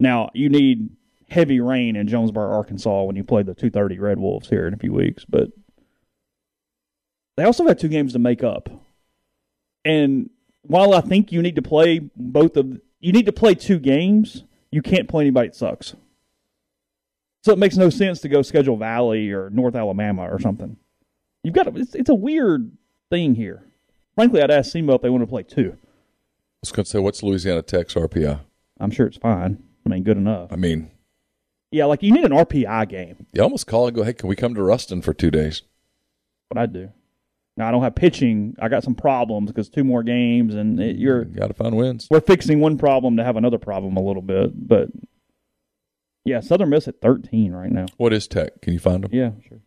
Now, you need heavy rain in Jonesboro, Arkansas when you play the 230 Red Wolves here in a few weeks, but they also have two games to make up. And while I think you need to play both of you need to play two games, you can't play anybody that sucks. So it makes no sense to go schedule Valley or North Alabama or something. You've got to, it's, it's a weird thing here. Frankly, I'd ask SEMO if they want to play two. I was going to say, what's Louisiana Tech's RPI? I'm sure it's fine. I mean, good enough. I mean, Yeah, like you need an RPI game. you almost call and go, hey, can we come to Ruston for two days? What I do. Now I don't have pitching. I got some problems because two more games, and it, mm, you're You got to find wins. we're fixing one problem to have another problem a little bit. But yeah, Southern Miss at 13 right now. What is Tech? Can you find them? Yeah, sure.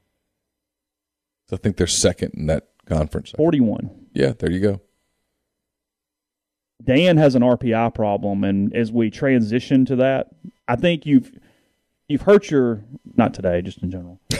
I think they're second in that conference. 41. Yeah, there you go. Dan has an RPI problem, and as we transition to that, I think you've you've hurt your not today, just in general.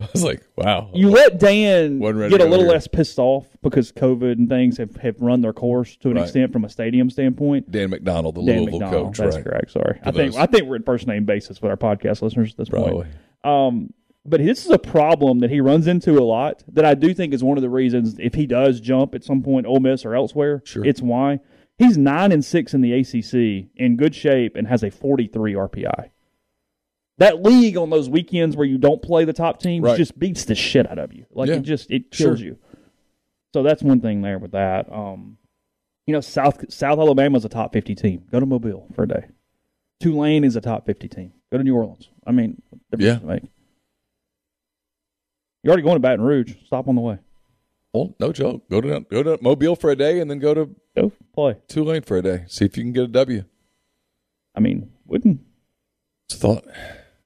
I was like, wow. You let Dan get a little less pissed off because COVID and things have, have run their course to an Right. extent from a stadium standpoint. Dan McDonnell, the Dan Louisville McDonnell, coach, that's right? correct. Sorry, I For think those- I think we're at first name basis with our podcast listeners at this Probably. point. Um, but this is a problem that he runs into a lot. That I do think is one of the reasons if he does jump at some point, Ole Miss or elsewhere, Sure. it's why he's nine and six in the ACC in good shape and has a forty three RPI. That league on those weekends where you don't play the top teams Right. just beats the shit out of you. Like Yeah. it just it kills Sure. you. So that's one thing there with that. Um, you know, South South Alabama's a top fifty team. Go to Mobile for a day. Tulane is a top fifty team. Go to New Orleans. I mean, Yeah. make? You're already going to Baton Rouge. Stop on the way. Well, no joke. Go to go to Mobile for a day and then go to Go play. Tulane for a day. See if you can get a W. I mean, wouldn't It's a thought.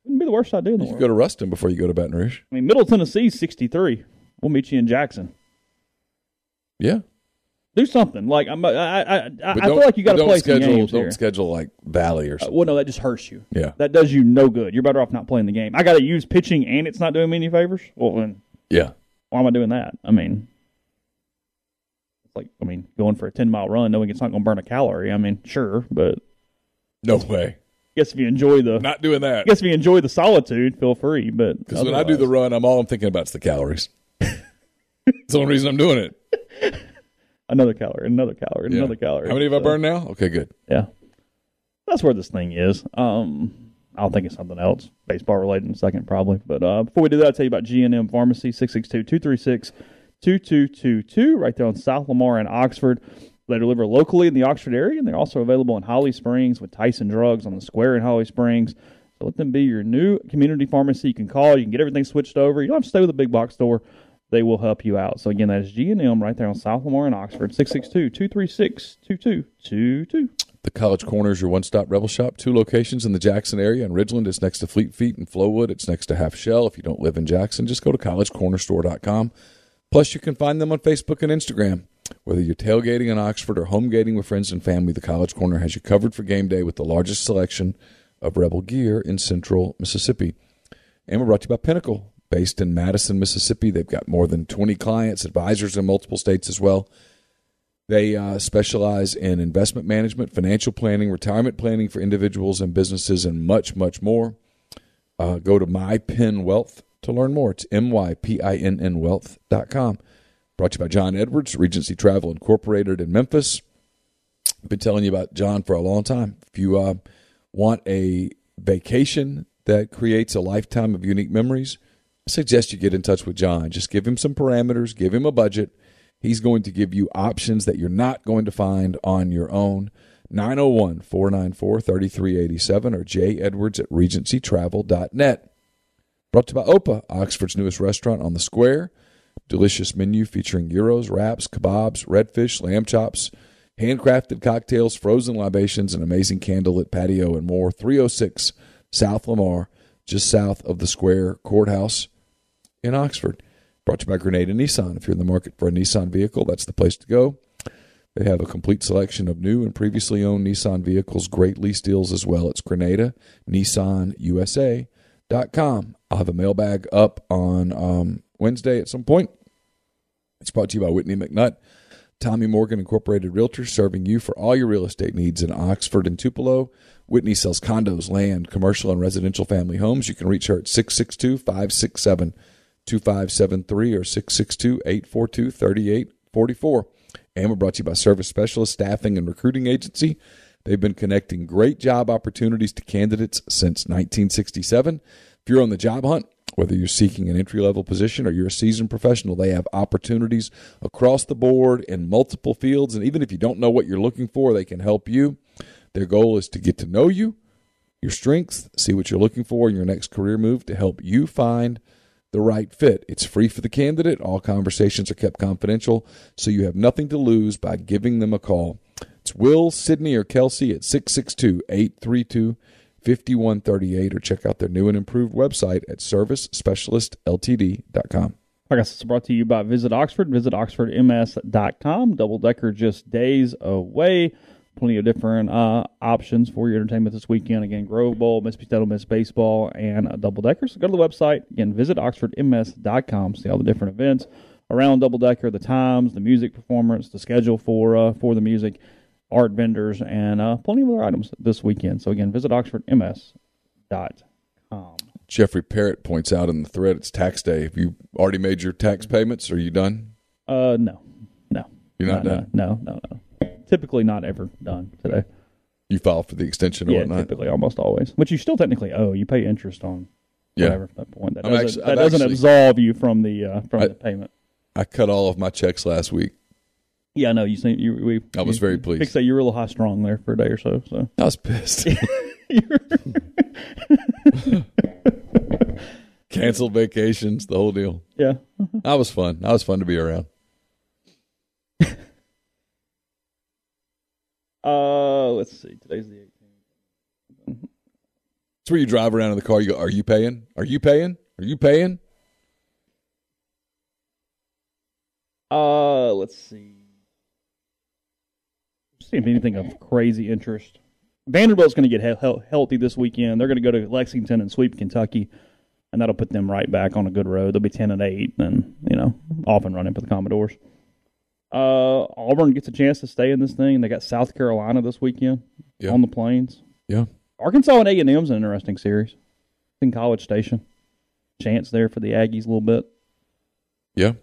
Wouldn't be the worst idea in the You world. go to Ruston before you go to Baton Rouge. I mean, Middle Tennessee's sixty three. We'll meet you in Jackson. Yeah, Do something like I'm. I I I, I feel like you got to play schedule. some games don't here. schedule like Valley or Uh, something. well, no, that just hurts you. yeah, That does you no good. You're better off not playing the game. I got to use pitching, and it's not doing me any favors. Well, then yeah. why am I doing that? I mean, it's like I mean, going for a ten mile run, knowing it's not going to burn a calorie. I mean, sure, but No way. Guess if you enjoy the, Not doing that. guess if you enjoy the solitude, feel free. But Because when I do the run, I'm all I'm thinking about is the calories. It's the only reason I'm doing it. another calorie, another calorie, Yeah. another calorie. How many have I burned now? Okay, good. Yeah, that's where this thing is. Um, I'll think of something else, baseball related in a second, probably. But uh, before we do that, I'll tell you about G&M Pharmacy, 662-236-2222, right there on South Lamar and Oxford. They deliver locally in the Oxford area, and they're also available in Holly Springs with Tyson Drugs on the square in Holly Springs. So let them be your new community pharmacy. You can call, you can get everything switched over. You don't have to stay with a big box store. They will help you out. So again, that is G&M right there on South Lamar and Oxford, 662-236-2222. The College Corner is your one-stop Rebel Shop. Two locations in the Jackson area. In Ridgeland, it's next to Fleet Feet. and Flowwood, it's next to Half Shell. If you don't live in Jackson, just go to collegecornerstore.com. Plus, you can find them on Facebook and Instagram. Whether you're tailgating in Oxford or home gating with friends and family, the College Corner has you covered for game day with the largest selection of Rebel gear in central Mississippi. And we're brought to you by Pinnacle, based in Madison, Mississippi. They've got more than 20 clients, advisors in multiple states as well. They uh, specialize in investment management, financial planning, retirement planning for individuals and businesses, and much, much more. Uh, go to MyPinn Wealth to learn more. It's M-Y-P-I-N-N wealth.com. Brought to you by John Edwards, Regency Travel Incorporated in Memphis. I've been telling you about John for a long time. If you uh, want a vacation that creates a lifetime of unique memories, I suggest you get in touch with John. Just give him some parameters, give him a budget. He's going to give you options that you're not going to find on your own. 901 494 3387 or J Edwards at regencytravel.net. Brought to you by Opa, Oxford's newest restaurant on the square. Delicious menu featuring gyros, wraps, kebabs, redfish, lamb chops, handcrafted cocktails, frozen libations, an amazing candlelit patio, and more. 306 South Lamar, just south of the square courthouse in Oxford. Brought to you by Grenada Nissan. If you're in the market for a Nissan vehicle, that's the place to go. They have a complete selection of new and previously owned Nissan vehicles, great lease deals as well. It's Grenada, NissanUSA.com. I'll have a mailbag up on um, Wednesday at some point. It's brought to you by Whitney McNutt, Tommy Morgan Incorporated Realtors, serving you for all your real estate needs in Oxford and Tupelo. Whitney sells condos, land, commercial, and residential family homes. You can reach her at 662 567 2573 or 662 842 3844. And we're brought to you by Service Specialist Staffing and Recruiting Agency. They've been connecting great job opportunities to candidates since 1967. If you're on the job hunt, whether you're seeking an entry level position or you're a seasoned professional, they have opportunities across the board in multiple fields. And even if you don't know what you're looking for, they can help you. Their goal is to get to know you, your strengths, see what you're looking for in your next career move to help you find the right fit. It's free for the candidate. All conversations are kept confidential, so you have nothing to lose by giving them a call. It's Will, Sydney, or Kelsey at 662 832 5138 or check out their new and improved website at servicespecialistltd.com. I said, it's brought to you by Visit Oxford. Visit oxfordms.com. Double decker just days away. Plenty of different uh, options for your entertainment this weekend. Again, Grove Bowl, Mississippi State Miss Baseball, and a double decker. So go to the website. Again, visit oxfordms.com. See all the different events around double decker, the times, the music performance, the schedule for uh, for the music art vendors, and uh, plenty of other items this weekend. So again, visit oxfordms.com. Jeffrey Parrott points out in the thread it's tax day. Have you already made your tax payments? Are you done? Uh, no, no, You're not no, done? No, no, no. Typically, not ever done today. You file for the extension or yeah, whatnot? typically, almost always. But you still technically owe. You pay interest on Yeah. whatever from that point. That I'm doesn't, actu- that doesn't actually- absolve you from the uh, from I- the payment. I cut all of my checks last week. Yeah, I know. You think you we. I was you- very pleased. That. You were a little high strong there for a day or so. So I was pissed. Canceled vacations, the whole deal. yeah, That was fun. That was fun to be around. uh, let's see. Today's the 18th. It's where you drive around in the car. You go, "Are you paying? Are you paying? Are you paying?" Uh, let's see. See if anything of crazy interest. Vanderbilt's going to get he- he- healthy this weekend. They're going to go to Lexington and sweep Kentucky, and that'll put them right back on a good road. They'll be ten and eight, and you know, off and running for the Commodores. Uh, Auburn gets a chance to stay in this thing. They got South Carolina this weekend Yeah. on the plains. Yeah. Arkansas and A and M's an interesting series. It's in College Station. Chance there for the Aggies a little bit. Yeah.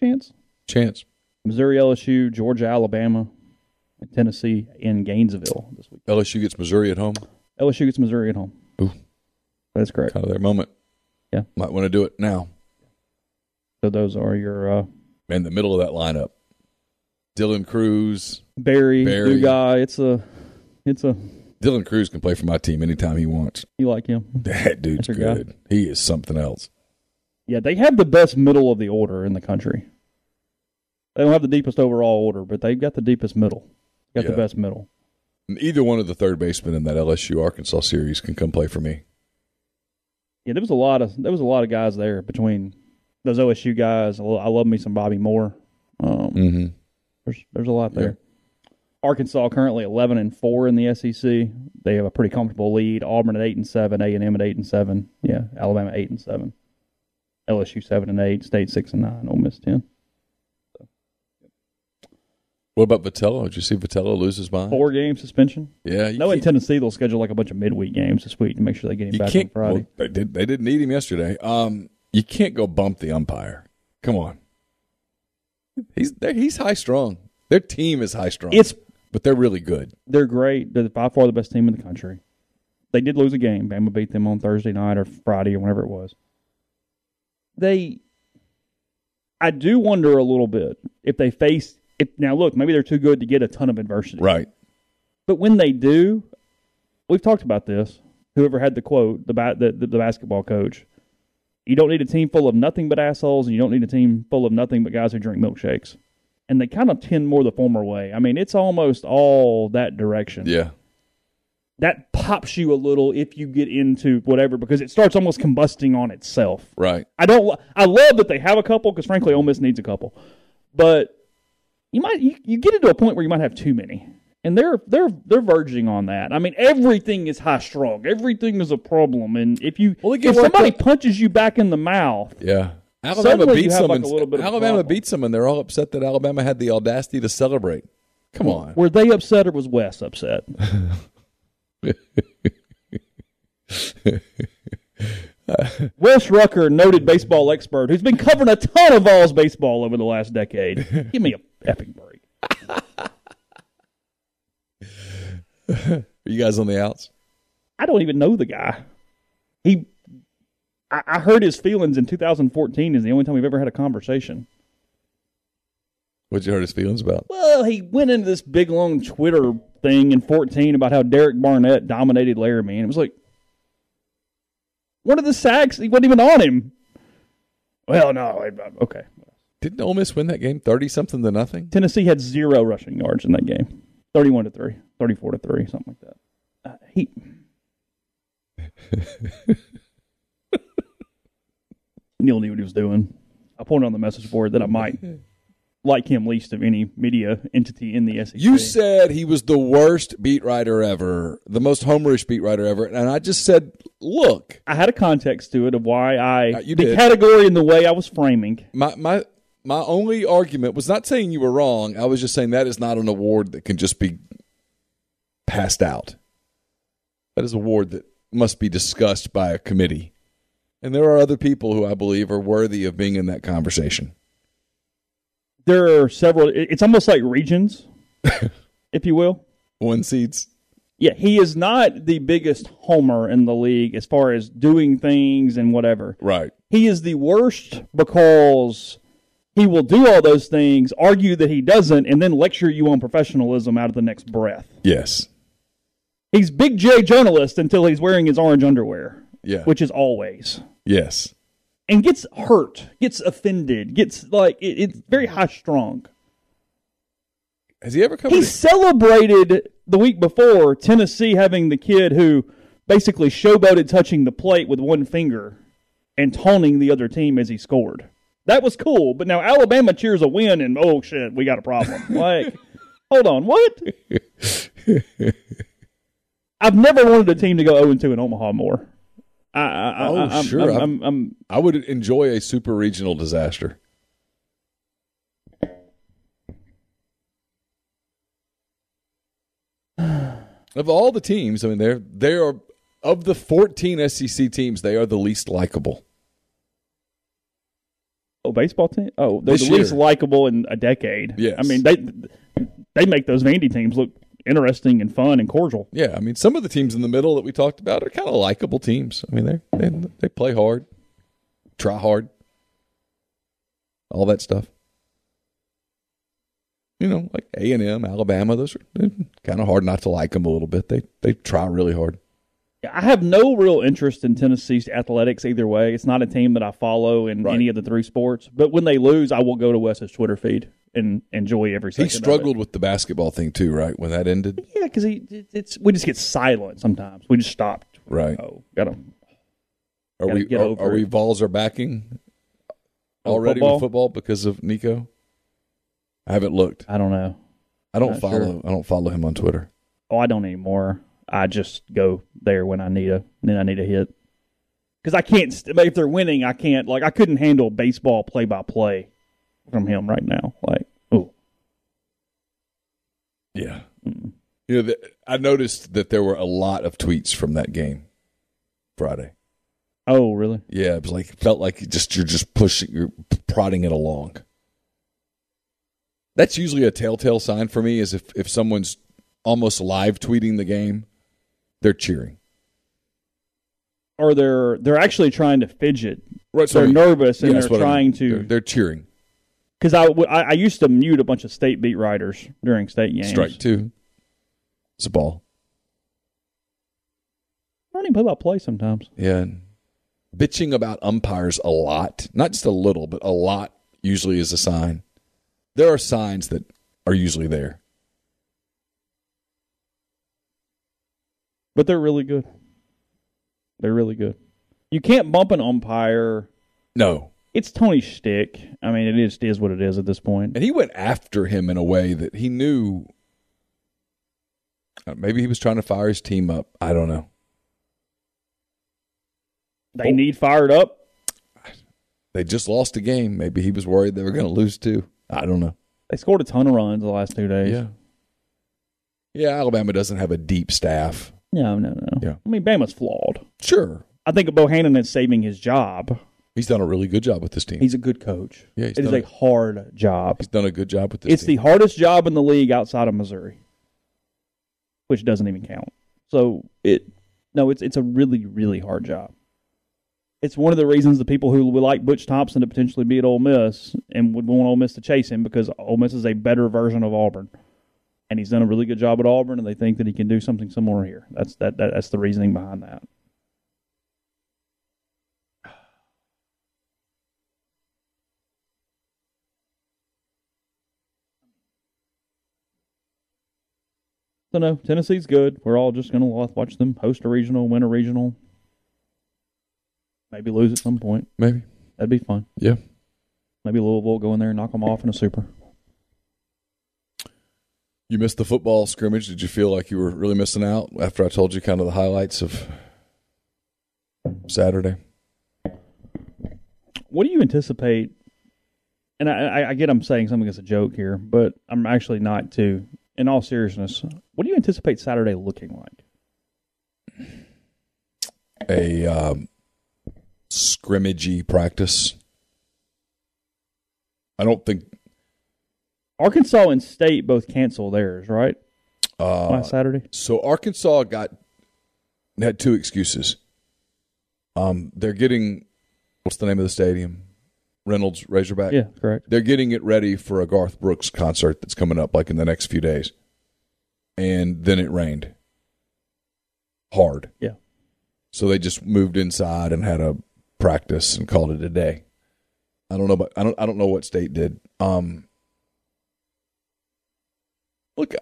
Chance. Chance. Missouri, LSU, Georgia, Alabama, and Tennessee in Gainesville this week. LSU gets Missouri at home. LSU gets Missouri at home. Ooh. That's correct. Kind of their moment. Yeah. Might want to do it now. So those are your uh, In the middle of that lineup. Dylan Crews. Berry, Berry. new guy. It's a, it's a. Dylan Crews can play for my team anytime he wants. You like him? That dude's your guy. good. He is something else. Yeah, they have the best middle of the order in the country. They don't have the deepest overall order, but they've got the deepest middle. Got Yeah. the best middle. Either one of the third basemen in that LSU Arkansas series can come play for me. Yeah, there was a lot of there was a lot of guys there between those OSU guys. I love me some Bobby Moore. Um, Mm-hmm. There's there's a lot there. Arkansas currently eleven and four in the SEC. They have a pretty comfortable lead. Auburn at eight and seven, A and M at eight and seven. Yeah, Alabama eight and seven. LSU seven and eight, State six and nine, Ole Miss ten. What about Vitello? Did you see Vitello lose his mind? Four game suspension. Yeah. You No, in Tennessee they'll schedule like a bunch of midweek games this week to make sure they get him back on. Friday. well, they did. They didn't need him yesterday. Um, you can't go bump the umpire. Come on. He's he's high strung. Their team is high strung. It's but they're really good. they're great. They're by far the best team in the country. They did lose a game. Bama beat them on Thursday night or Friday or whenever it was. They, I do wonder a little bit if they face. If now look, maybe they're too good to get a ton of adversity. Right. But when they do, we've talked about this. Whoever had the quote, the ba- the, the, the basketball coach, you don't need a team full of nothing but assholes, and you don't need a team full of nothing but guys who drink milkshakes. And they kind of tend more the former way. I mean, it's almost all that direction Yeah. that pops you a little if you get into whatever because it starts almost combusting on itself. Right. I don't. I love that they have a couple because frankly, Ole Miss needs a couple, but you might you, you get into a point where you might have too many, and they're they're they're verging on that. I mean, everything is high strung. Everything is a problem, and if you Well, if somebody up. punches you back in the mouth, Yeah. Alabama beats them. like, and- a little bit of a Alabama beats them, and they're all upset that Alabama had the audacity to celebrate. Come on. were they upset or was Wes upset? Wes Rucker, noted baseball expert, who's been covering a ton of Vols baseball over the last decade. Give me a epic break. Are you guys on the outs? I don't even know the guy. He I, I heard his feelings in 2014 is the only time we've ever had a conversation. What'd you hurt his feelings about? Well, he went into this big long Twitter thing in 14 about how Derek Barnett dominated Laremy, and it was like, one of the sacks, he wasn't even on him. Well, no, okay. Didn't Ole Miss win that game thirty something to nothing? Tennessee had zero rushing yards in that game 31 to 3, 34 to 3, something like that. Uh, he. Neil knew what he was doing. I pointed on the message board that I might like him least of any media entity in the SEC. You said he was the worst beat writer ever, the most homerish beat writer ever, and I just said, look, I had a context to it of why I Uh, you the did. category and the way I was framing. my my my only argument was not saying you were wrong. I was just saying that is not an award that can just be passed out. That is an award that must be discussed by a committee. And there are other people who I believe are worthy of being in that conversation. There are several. It's almost like regions, if you will. One seeds. Yeah, he is not the biggest homer in the league as far as doing things and whatever. Right. He is the worst because he will do all those things, argue that he doesn't, and then lecture you on professionalism out of the next breath. Yes. He's big J journalist until he's wearing his orange underwear, Yeah. which is always. yes. And gets hurt, gets offended, gets like it, it's very high strung. Has he ever come He to celebrated the week before Tennessee having the kid who basically showboated touching the plate with one finger and taunting the other team as he scored. That was cool, but now Alabama cheers a win and oh shit, we got a problem. Like, hold on, what? I've never wanted a team to go 0 2 in Omaha more. I, I, I, Oh, I'm, sure. I'm, I'm- I'm, I'm, I would enjoy a super regional disaster. Of all the teams, I mean, they're they are of the fourteen SEC teams, they are the least likable. Oh, baseball team? Oh, they're This the least year. likable in a decade. Yes. I mean, they they make those Vandy teams look interesting and fun and cordial. Yeah, I mean, some of the teams in the middle that we talked about are kind of likable teams. I mean, they they they play hard, try hard, all that stuff. You know, like A and M, Alabama. Those are kind of hard not to like them a little bit. They they try really hard. I have no real interest in Tennessee's athletics either way. It's not a team that I follow in Right. any of the three sports. But when they lose, I will go to Wes's Twitter feed and enjoy every He second. of struggled with the basketball thing too, right? When that ended. Yeah, because he it's we just get silent sometimes. We just stopped. right? Oh, got him. Are we are, are we. Vols are backing already football? with football because of Nico? I haven't looked. I don't know. I don't Not follow. sure. I don't follow him on Twitter. Oh, I don't anymore. I just go there when I need a then I need a hit. Because I can't. st- If they're winning, I can't. Like I couldn't handle baseball play by play from him right now. Like, oh, Yeah. You know, the, I noticed that there were a lot of tweets from that game Friday. oh, really? Yeah, it was like it felt like just you're just pushing, you're prodding it along. That's usually a telltale sign for me is if if someone's almost live tweeting the game, they're cheering. or they're they're actually trying to fidget. Right, They're nervous and Yeah, they're what I mean. trying to. They're, they're cheering. Because I I used to mute a bunch of state beat writers during state games. Strike two. It's a ball. I don't even play by play sometimes. Yeah. Bitching about umpires a lot, not just a little, but a lot usually is a sign. There are signs that are usually there. But they're really good. They're really good. You can't bump an umpire. No. It's Tony Stick. I mean, it is, is what it is at this point. And he went after him in a way that he knew. uh, Maybe he was trying to fire his team up. I don't know. They need fired up. They just lost a game. Maybe he was worried they were going to lose too. I don't know. They scored a ton of runs the last two days. Yeah. Yeah, Alabama doesn't have a deep staff. No, no, no. Yeah. I mean, Bama's flawed. Sure. I think Bohannon is saving his job. He's done a really good job with this team. He's a good coach. Yeah, he's it is done a hard job. He's done a good job with this It's the hardest job in the league outside of Missouri, which doesn't even count. So it no, it's it's a really really hard job. it's one of the reasons the people who would like Butch Thompson to potentially be at Ole Miss and would want Ole Miss to chase him because Ole Miss is a better version of Auburn, and he's done a really good job at Auburn, and they think that he can do something similar here. That's that, that that's the reasoning behind that. So no, Tennessee's good. We're all just going to watch them host a regional, win a regional, maybe lose at some point. Maybe. That'd be fun. Yeah. Maybe Louisville go in there and knock them off in a super. You missed the football scrimmage. Did you feel like you were really missing out after I told you kind of the highlights of Saturday? What do you anticipate? And I, I get I'm saying something as a joke here, but I'm actually not too. In all seriousness, what do you anticipate Saturday looking like? A um, scrimmagey practice. I don't think Arkansas and State both cancel theirs, right? uh, Last Saturday. So Arkansas got had two excuses. Um, they're getting what's the name of the stadium? Reynolds Razorback. Yeah, correct. They're getting it ready for a Garth Brooks concert that's coming up like in the next few days. And then it rained hard. Yeah. So they just moved inside and had a practice and called it a day. I don't know, but I don't. I don't know what state did. Um, look,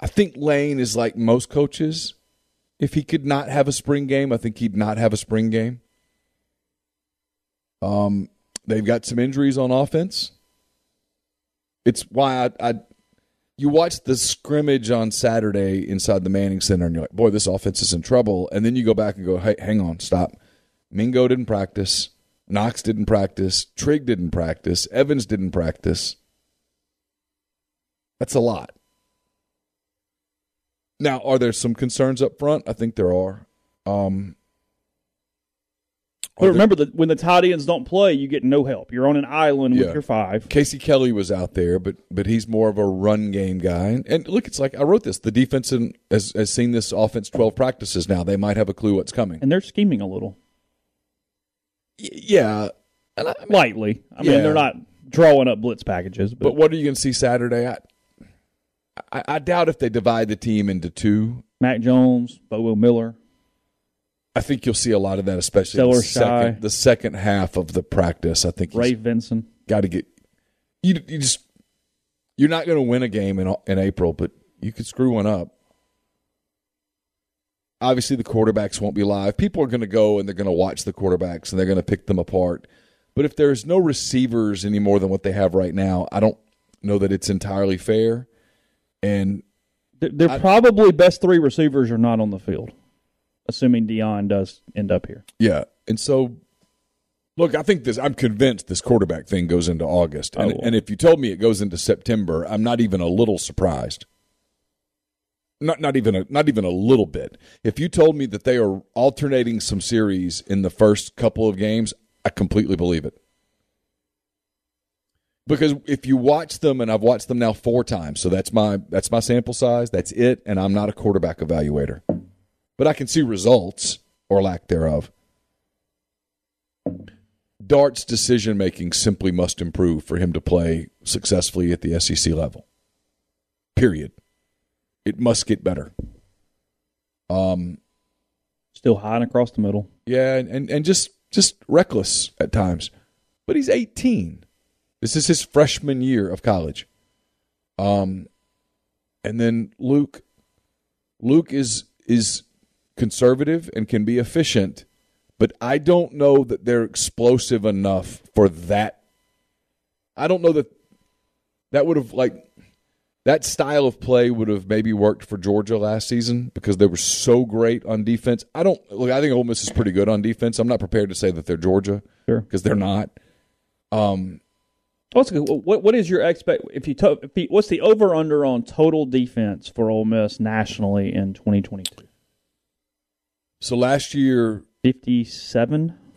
I, think Lane is like most coaches. If he could not have a spring game, I think he'd not have a spring game. Um, they've got some injuries on offense. It's why I, I you watch the scrimmage on Saturday inside the Manning Center, and you're like, boy, this offense is in trouble. And then you go back and go, hey, hang on, stop. Mingo didn't practice. Knox didn't practice. Trigg didn't practice. Evans didn't practice. That's a lot. Now, are there some concerns up front? I think there are. Um, But remember that when the tight ends don't play, you get no help. You're on an island Yeah. with your five. Casey Kelly was out there, but but he's more of a run game guy. And, and look, it's like I wrote this. The defense in, has has seen this offense twelve practices now. They might have a clue what's coming. And they're scheming a little. Y- yeah, and I, I mean, Lightly. I mean, Yeah. they're not drawing up blitz packages, but, but what are you going to see Saturday? I, I I doubt if they divide the team into two. Mac Jones, Bobo Miller. I think you'll see a lot of that, especially the second, the second half of the practice. I think Ray Vinson. got to get you. You just you're not going to win a game in in April, but you could screw one up. Obviously, the quarterbacks won't be live. People are going to go and they're going to watch the quarterbacks and they're going to pick them apart. But if there's no receivers any more than what they have right now, I don't know that it's entirely fair. And they're I- probably best three receivers are not on the field, assuming Dion does end up here. Yeah, and so look, I think this. I'm convinced this quarterback thing goes into August, and, Oh. and if you told me it goes into September, I'm not even a little surprised. Not not even a not even a little bit. If you told me that they are alternating some series in the first couple of games, I completely believe it. Because if you watch them, and I've watched them now four times, so that's my that's my sample size. That's it, and I'm not a quarterback evaluator, but I can see results or lack thereof. Dart's decision making simply must improve for him to play successfully at the SEC level. Period. It must get better. Um, Still high and across the middle. yeah, and, and, and just just reckless at times. But he's 18. This is his freshman year of college. Um, and then Luke, Luke is is conservative and can be efficient, but I don't know that they're explosive enough for that. I don't know that that would have like that style of play would have maybe worked for Georgia last season because they were so great on defense. I don't look. I think Ole Miss is pretty good on defense. I'm not prepared to say that they're Georgia Sure. because they're not. Um, What's what? What is your expect? If you, to, if you what's the over under on total defense for Ole Miss nationally in 2022? so last year 57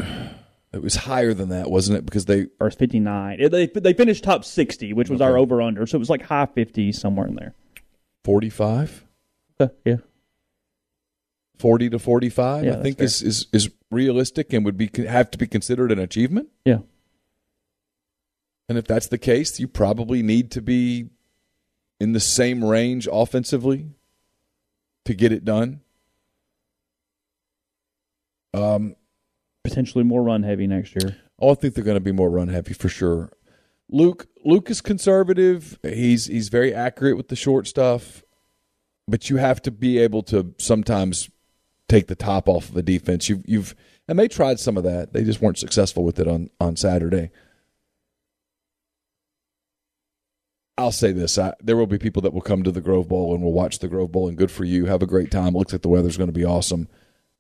it was higher than that, wasn't it? Because they or 59. They they finished top 60, which was our over under. So it was like high 50s somewhere in there. 45, Okay, yeah. 40 to 45. Yeah, I think fair. is, is is realistic and would be have to be considered an achievement. Yeah. And if that's the case, you probably need to be in the same range offensively to get it done. Um, Potentially more run heavy next year. oh, I think they're going to be more run heavy for sure. Luke Luke is conservative. He's he's very accurate with the short stuff, but you have to be able to sometimes take the top off of a defense. You've you've and they tried some of that. They just weren't successful with it on on Saturday. I'll say this: I, there will be people that will come to the Grove Bowl and will watch the Grove Bowl, and good for you. Have a great time. Looks like the weather's going to be awesome.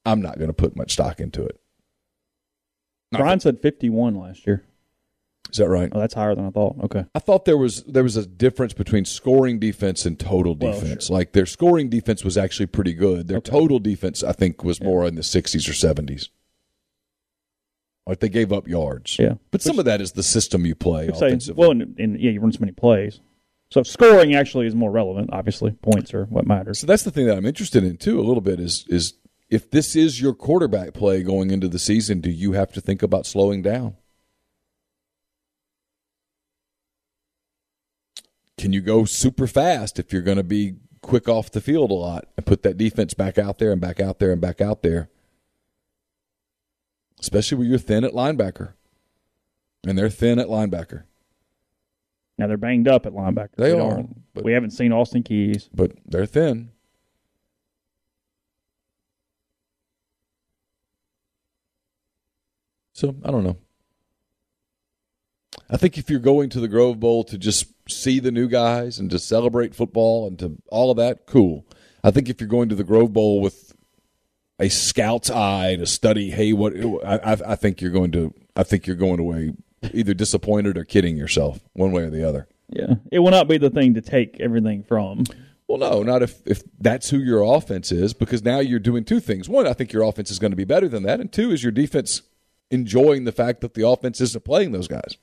I'm not going to put much stock into it. Not Brian said 51 last year. Is that right? Oh, that's higher than I thought. Okay. I thought there was there was a difference between scoring defense and total Well, defense. Like their scoring defense was actually pretty good. Their Okay. total defense, I think, was more in the 60s or 70s. Like they gave up yards. Yeah. But some of that is the system you play I'd say, well, and, and yeah, you run so many plays. So scoring actually is more relevant. Obviously, points are what matters. So that's the thing that I'm interested in too a little bit is is if this is your quarterback play going into the season, do you have to think about slowing down? Can you go super fast if you're going to be quick off the field a lot and put that defense back out there and back out there and back out there? Especially when you're thin at linebacker. And they're thin at linebacker. Now they're banged up at linebacker. They We are, but- we haven't seen Austin Keys. but they're thin. So I don't know. I think if you're going to the Grove Bowl to just see the new guys and to celebrate football and to all of that, cool. I think if you're going to the Grove Bowl with a scout's eye to study, hey, what I, I think you're going to, I think you're going away either disappointed or kidding yourself, one way or the other. Yeah, it will not be the thing to take everything from. Well, no, not if if that's who your offense is, because now you're doing two things. One, I think your offense is going to be better than that, and two, is your defense enjoying the fact that the offense isn't playing those guys.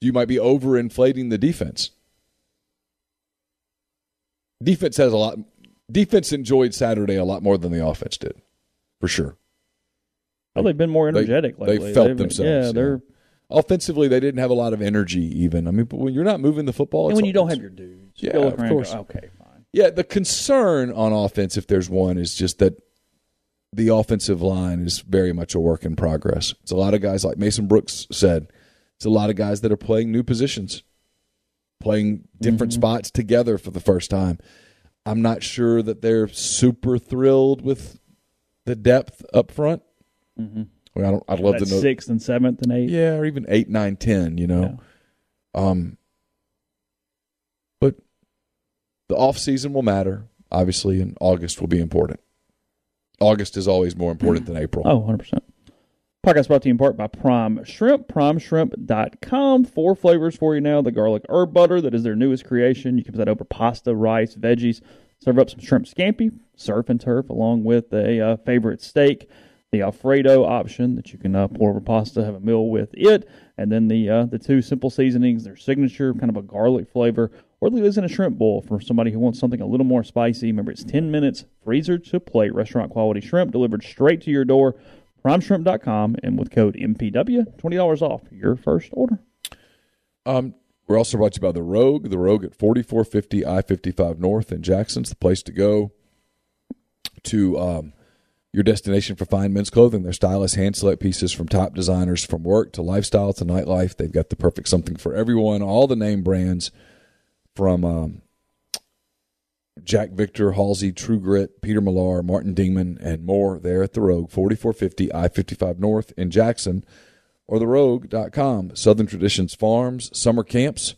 You might be overinflating the defense. Defense has a lot. Defense enjoyed Saturday a lot more than the offense did, for sure. Oh, they've been more They- energetic they lately. felt They've- themselves, Yeah, they're. yeah. Offensively, they didn't have a lot of energy. Even I mean, but when you're not moving the football, And when you don't have your dudes, Yeah, of course. Go, okay, fine. Yeah, the concern on offense, if there's one, is just that the offensive line is very much a work in progress. It's a lot of guys, like Mason Brooks said, it's a lot of guys that are playing new positions, playing different spots together for the first time. I'm not sure that they're super thrilled with the depth up front. Mm-hmm. Well, I don't, I'd love to know. sixth and seventh and eighth. Yeah, or even eight, nine, ten. You know, um, but the off season will matter, obviously, and August will be important. August is always more important than April. Oh, 100%. Podcast brought to you in part by Prime Shrimp, primeshrimp.com. Four flavors for you now. The garlic herb butter, that is their newest creation. You can put that over pasta, rice, veggies. Serve up some shrimp scampi, surf and turf, along with a uh, favorite steak. The Alfredo option that you can uh, pour over pasta, have a meal with it. And then the uh, the two simple seasonings, their signature, kind of a garlic flavor. Or leave this in a shrimp bowl for somebody who wants something a little more spicy. Remember, it's 10 minutes, freezer to plate, restaurant quality shrimp delivered straight to your door primeshrimp.com and with code MPW, $20 off your first order. Um, we're also brought to you by the Rogue. The Rogue at 4450 I 55 North in Jackson's the place to go to um, your destination for fine men's clothing. Their stylish hand select pieces from top designers from work to lifestyle to nightlife. They've got the perfect something for everyone. All the name brands from um, Jack Victor, Halsey, True Grit, Peter Millar, Martin Dingman, and more there at the Rogue, 4450 I 55 North in Jackson or therogue.com. Southern Traditions Farms summer camps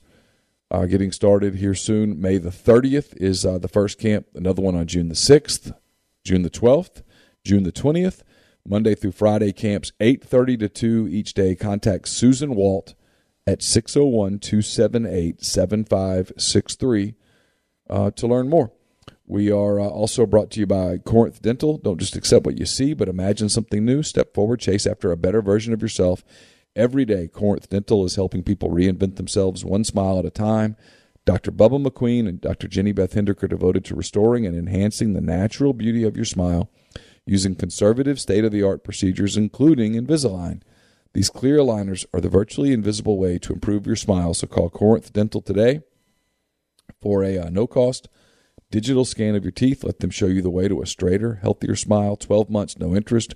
are getting started here soon. May the 30th is uh, the first camp, another one on June the 6th, June the 12th, June the 20th. Monday through Friday camps 8:30 to 2 each day. Contact Susan Walt at 601-278-7563 uh, to learn more. We are uh, also brought to you by Corinth Dental. Don't just accept what you see, but imagine something new. Step forward, chase after a better version of yourself. Every day, Corinth Dental is helping people reinvent themselves one smile at a time. Dr. Bubba McQueen and Dr. Jenny Beth Hendrick are devoted to restoring and enhancing the natural beauty of your smile. Using conservative state of the art procedures, including Invisalign. These clear aligners are the virtually invisible way to improve your smile. So call Corinth Dental today for a uh, no cost digital scan of your teeth. Let them show you the way to a straighter, healthier smile. 12 months, no interest,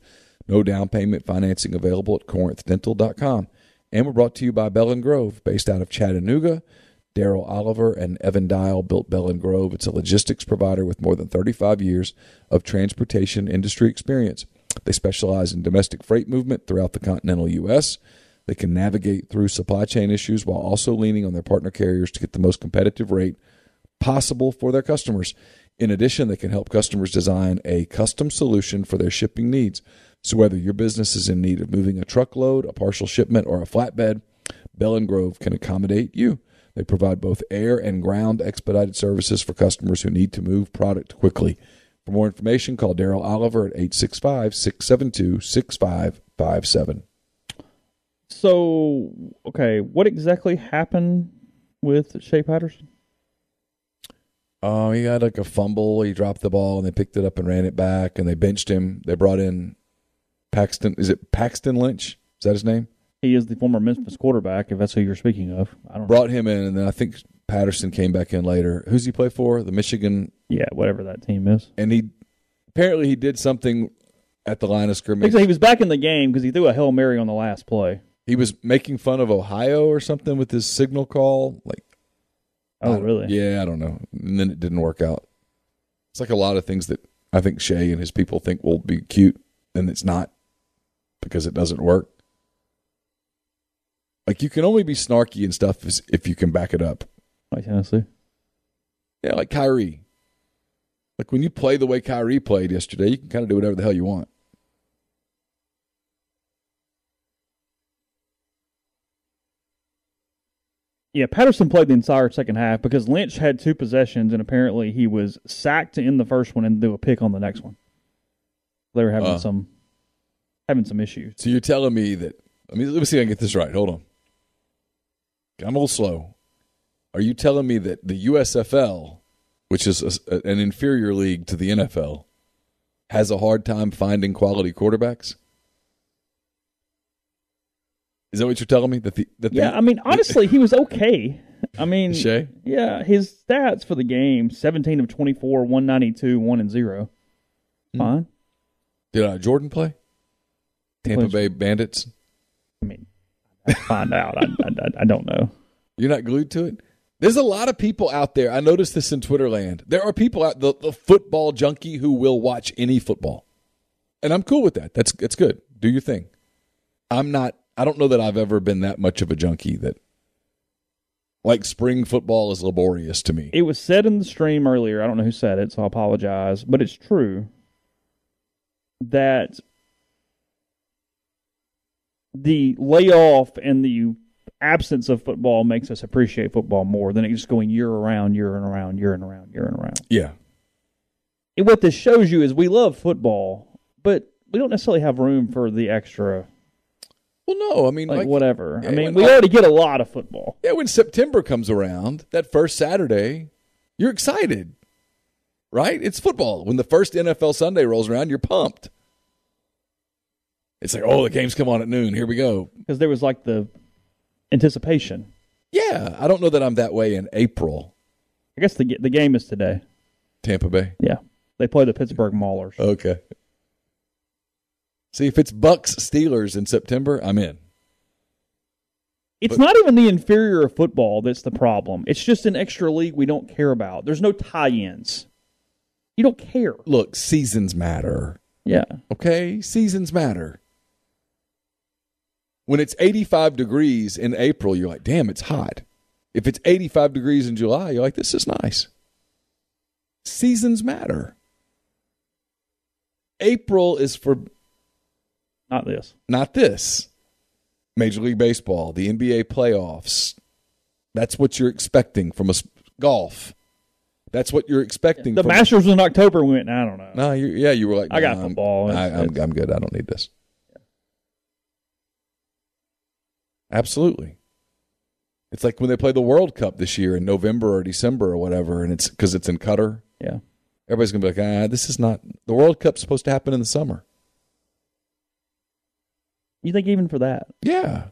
no down payment financing available at corinthdental.com. And we're brought to you by Bell and Grove, based out of Chattanooga. Daryl Oliver and Evan Dial built Bell and Grove. It's a logistics provider with more than 35 years of transportation industry experience. They specialize in domestic freight movement throughout the continental U.S. They can navigate through supply chain issues while also leaning on their partner carriers to get the most competitive rate possible for their customers. In addition, they can help customers design a custom solution for their shipping needs. So whether your business is in need of moving a truckload, a partial shipment, or a flatbed, Bell and Grove can accommodate you. They provide both air and ground expedited services for customers who need to move product quickly. For more information, call Daryl Oliver at 865 672 6557. So, okay, what exactly happened with Shea Patterson? Oh, he had like a fumble. He dropped the ball and they picked it up and ran it back and they benched him. They brought in Paxton. Is it Paxton Lynch? Is that his name? He is the former Memphis quarterback, if that's who you're speaking of. I don't Brought him in and then I think Patterson came back in later. Who's he play for? The Michigan. Yeah, whatever that team is. And he apparently he did something at the line of scrimmage. He was back in the game because he threw a hail mary on the last play. He was making fun of Ohio or something with his signal call. Like, Oh, really? Yeah, I don't know. And then it didn't work out. It's like a lot of things that I think Shea and his people think will be cute, and it's not because it doesn't work. Like you can only be snarky and stuff if you can back it up. Like Tennessee. Yeah, like Kyrie. Like when you play the way Kyrie played yesterday, you can kind of do whatever the hell you want. Yeah, Patterson played the entire second half because Lynch had two possessions and apparently he was sacked in the first one and threw a pick on the next one. They were having Uh. some having some issues. So you're telling me that? Let me let me see if I can get this right. Hold on. I'm a little slow. Are you telling me that the USFL, which is a, an inferior league to the NFL, has a hard time finding quality quarterbacks? Is that what you're telling me? That the that Yeah, the, I mean honestly he was okay. I mean Shea? Yeah, his stats for the game, seventeen of twenty four, one ninety two, one and zero. Hmm. Fine. did uh, Jordan play? Tampa plays- Bay Bandits. I mean find out. I, I, I don't know. You're not glued to it. There's a lot of people out there. I noticed this in Twitter land. There are people out the, the football junkie who will watch any football, and I'm cool with that. That's that's good. Do your thing. I'm not. I don't know that I've ever been that much of a junkie that like spring football is laborious to me. It was said in the stream earlier. I don't know who said it, so I apologize, but it's true that the layoff and the absence of football makes us appreciate football more than it just going year around, year and around, year and around, year and around. Yeah, And what this shows you is we love football, but we don't necessarily have room for the extra, Well, no, I mean, like, like, whatever. yeah, I mean, when- we already get a lot of football. yeah, when September comes around, that first Saturday, you're excited, right? It's football. When the first NFL Sunday rolls around, you're pumped. It's like, oh, the game's come on at noon. Here we go. Because there was like the anticipation. Yeah, I don't know that I'm that way in April. I guess the the game is today. Tampa Bay. Yeah, they play the Pittsburgh Maulers. Okay. See, if it's Bucks Steelers in September, I'm in. It's not even the inferior of football that's the problem. It's just an extra league we don't care about. There's no tie-ins. You don't care. Look, seasons matter. Yeah. Okay, seasons matter. When it's 85 degrees in April, you're like, damn, it's hot. If it's 85 degrees in July, you're like, this is nice. Seasons matter. April is for Not this. not this. Major League Baseball, the NBA playoffs. That's what you're expecting from a golf. That's what you're expecting. The Masters was in October. We went. I don't know. No, you, yeah, you were like, I got "Nah, I'm- football. I, I'm, I'm good. I don't need this. Absolutely. It's like when they play the World Cup this year in November or December or whatever, and it's because it's in Qatar. Yeah. Everybody's going to be like, ah, this is not. The World Cup's supposed to happen in the summer. You think even for that, Yeah.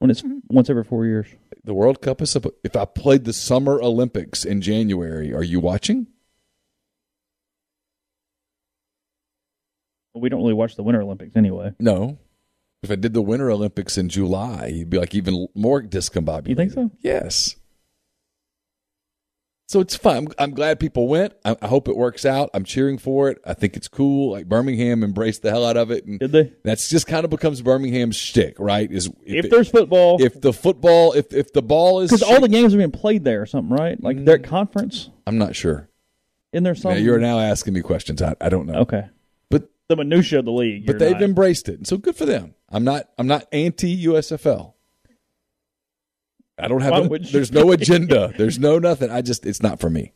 when it's once every four years, The World Cup is. If I played the Summer Olympics in January, are you watching? we don't really watch the Winter Olympics anyway. No. If I did the Winter Olympics in July, you'd be like even more discombobulated. You think so? Yes. So it's fun. I'm, I'm glad people went. I, I hope it works out. I'm cheering for it. I think it's cool. Like Birmingham embraced the hell out of it, and Did they? that's just kind of becomes Birmingham's shtick, right? Is If, it- there's football, if the football, if if the ball is, because all the games are being played there or something, right? Like their Mm. conference. I'm not sure. In there Now, something. you're now asking me questions. I, I don't know. okay. The minutia of the league. but they've not. embraced it, so good for them. I'm not I'm not anti USFL. I don't have. A, there's no agenda. There's no nothing. I just it's not for me.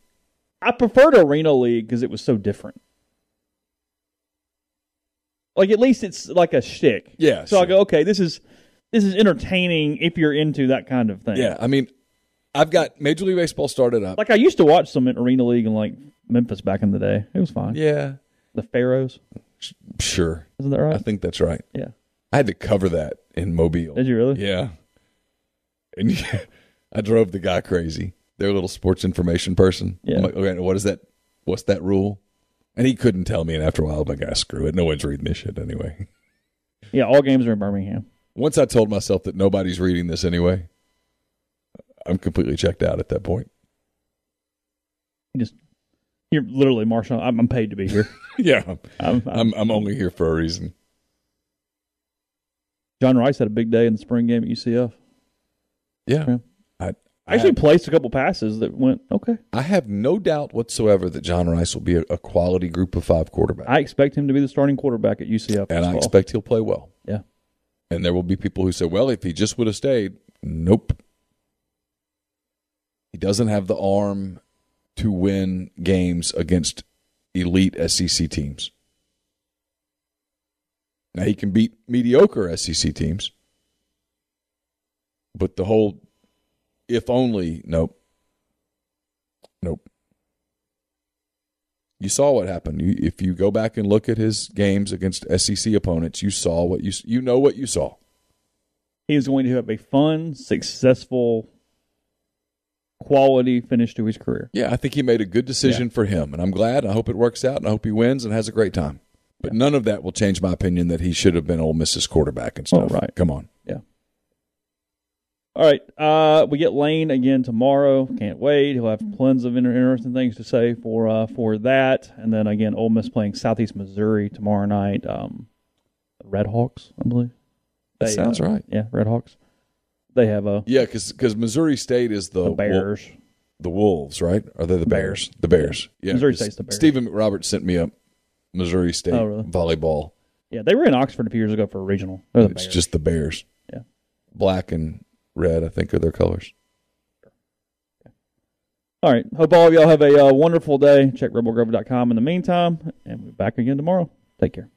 I preferred Arena League because it was so different. Like at least it's like a shtick. Yeah, So I go, okay, this is this is entertaining if you're into that kind of thing. Yeah, I mean, I've got Major League Baseball started up. Like I used to watch some Arena League in like Memphis back in the day. It was fine. yeah, The Pharaohs, sure. isn't that right? I think that's right. Yeah. I had to cover that in Mobile. Did you really? Yeah. And yeah, I drove the guy crazy. Their little sports information person. Yeah. I'm like, okay, what is that? What's that rule? And he couldn't tell me. And after a while, I'm like, ah, screw it. No one's reading this shit anyway. Yeah, all games are in Birmingham. Once I told myself that nobody's reading this anyway, I'm completely checked out at that point. You just you're literally Marshall. I'm, I'm paid to be here. yeah. I'm, I'm, I'm, only here for a reason. John Rhys had a big day in the spring game at UCF. Yeah. Yeah. I, I, Actually, have, placed a couple passes that went okay. I have no doubt whatsoever that John Rhys will be a, a quality group of five quarterback. I expect him to be the starting quarterback at UCF. and I fall. expect he'll play well. Yeah. And there will be people who say, well, if he just would have stayed, nope. He doesn't have the arm to win games against elite SEC teams. Now, he can beat mediocre SEC teams, but the whole if only, nope. Nope. You saw what happened. You, if you go back and look at his games against SEC opponents, you saw what you you know what you saw. He is going to have a fun, successful, quality finish to his career. Yeah, I think he made a good decision for him, and I'm glad. I hope it works out, and I hope he wins and has a great time. But none of that will change my opinion that he should have been Ole Miss's quarterback and stuff. Oh, right. Come on. Yeah. All right. Uh, we get Lane again tomorrow. Can't wait. He'll have tons of interesting things to say for uh, for that. And then again, Ole Miss playing Southeast Missouri tomorrow night. Um, Red Hawks, I believe. That They, sounds uh, right. Yeah, Red Hawks. They have a Yeah, because Missouri State is the, the Wol- Bears. the Wolves, right? Are they the Bears? The Bears. Yeah. Missouri 'cause State's the Bears. Stephen McRoberts sent me a Missouri State Oh, really? volleyball. Yeah, they were in Oxford a few years ago for a regional. The It's Bears. just the Bears. Yeah. Black and red, I think, are their colors. All right. Hope all of y'all have a uh, wonderful day. Check rebelgrove.com in the meantime, and we'll be back again tomorrow. Take care.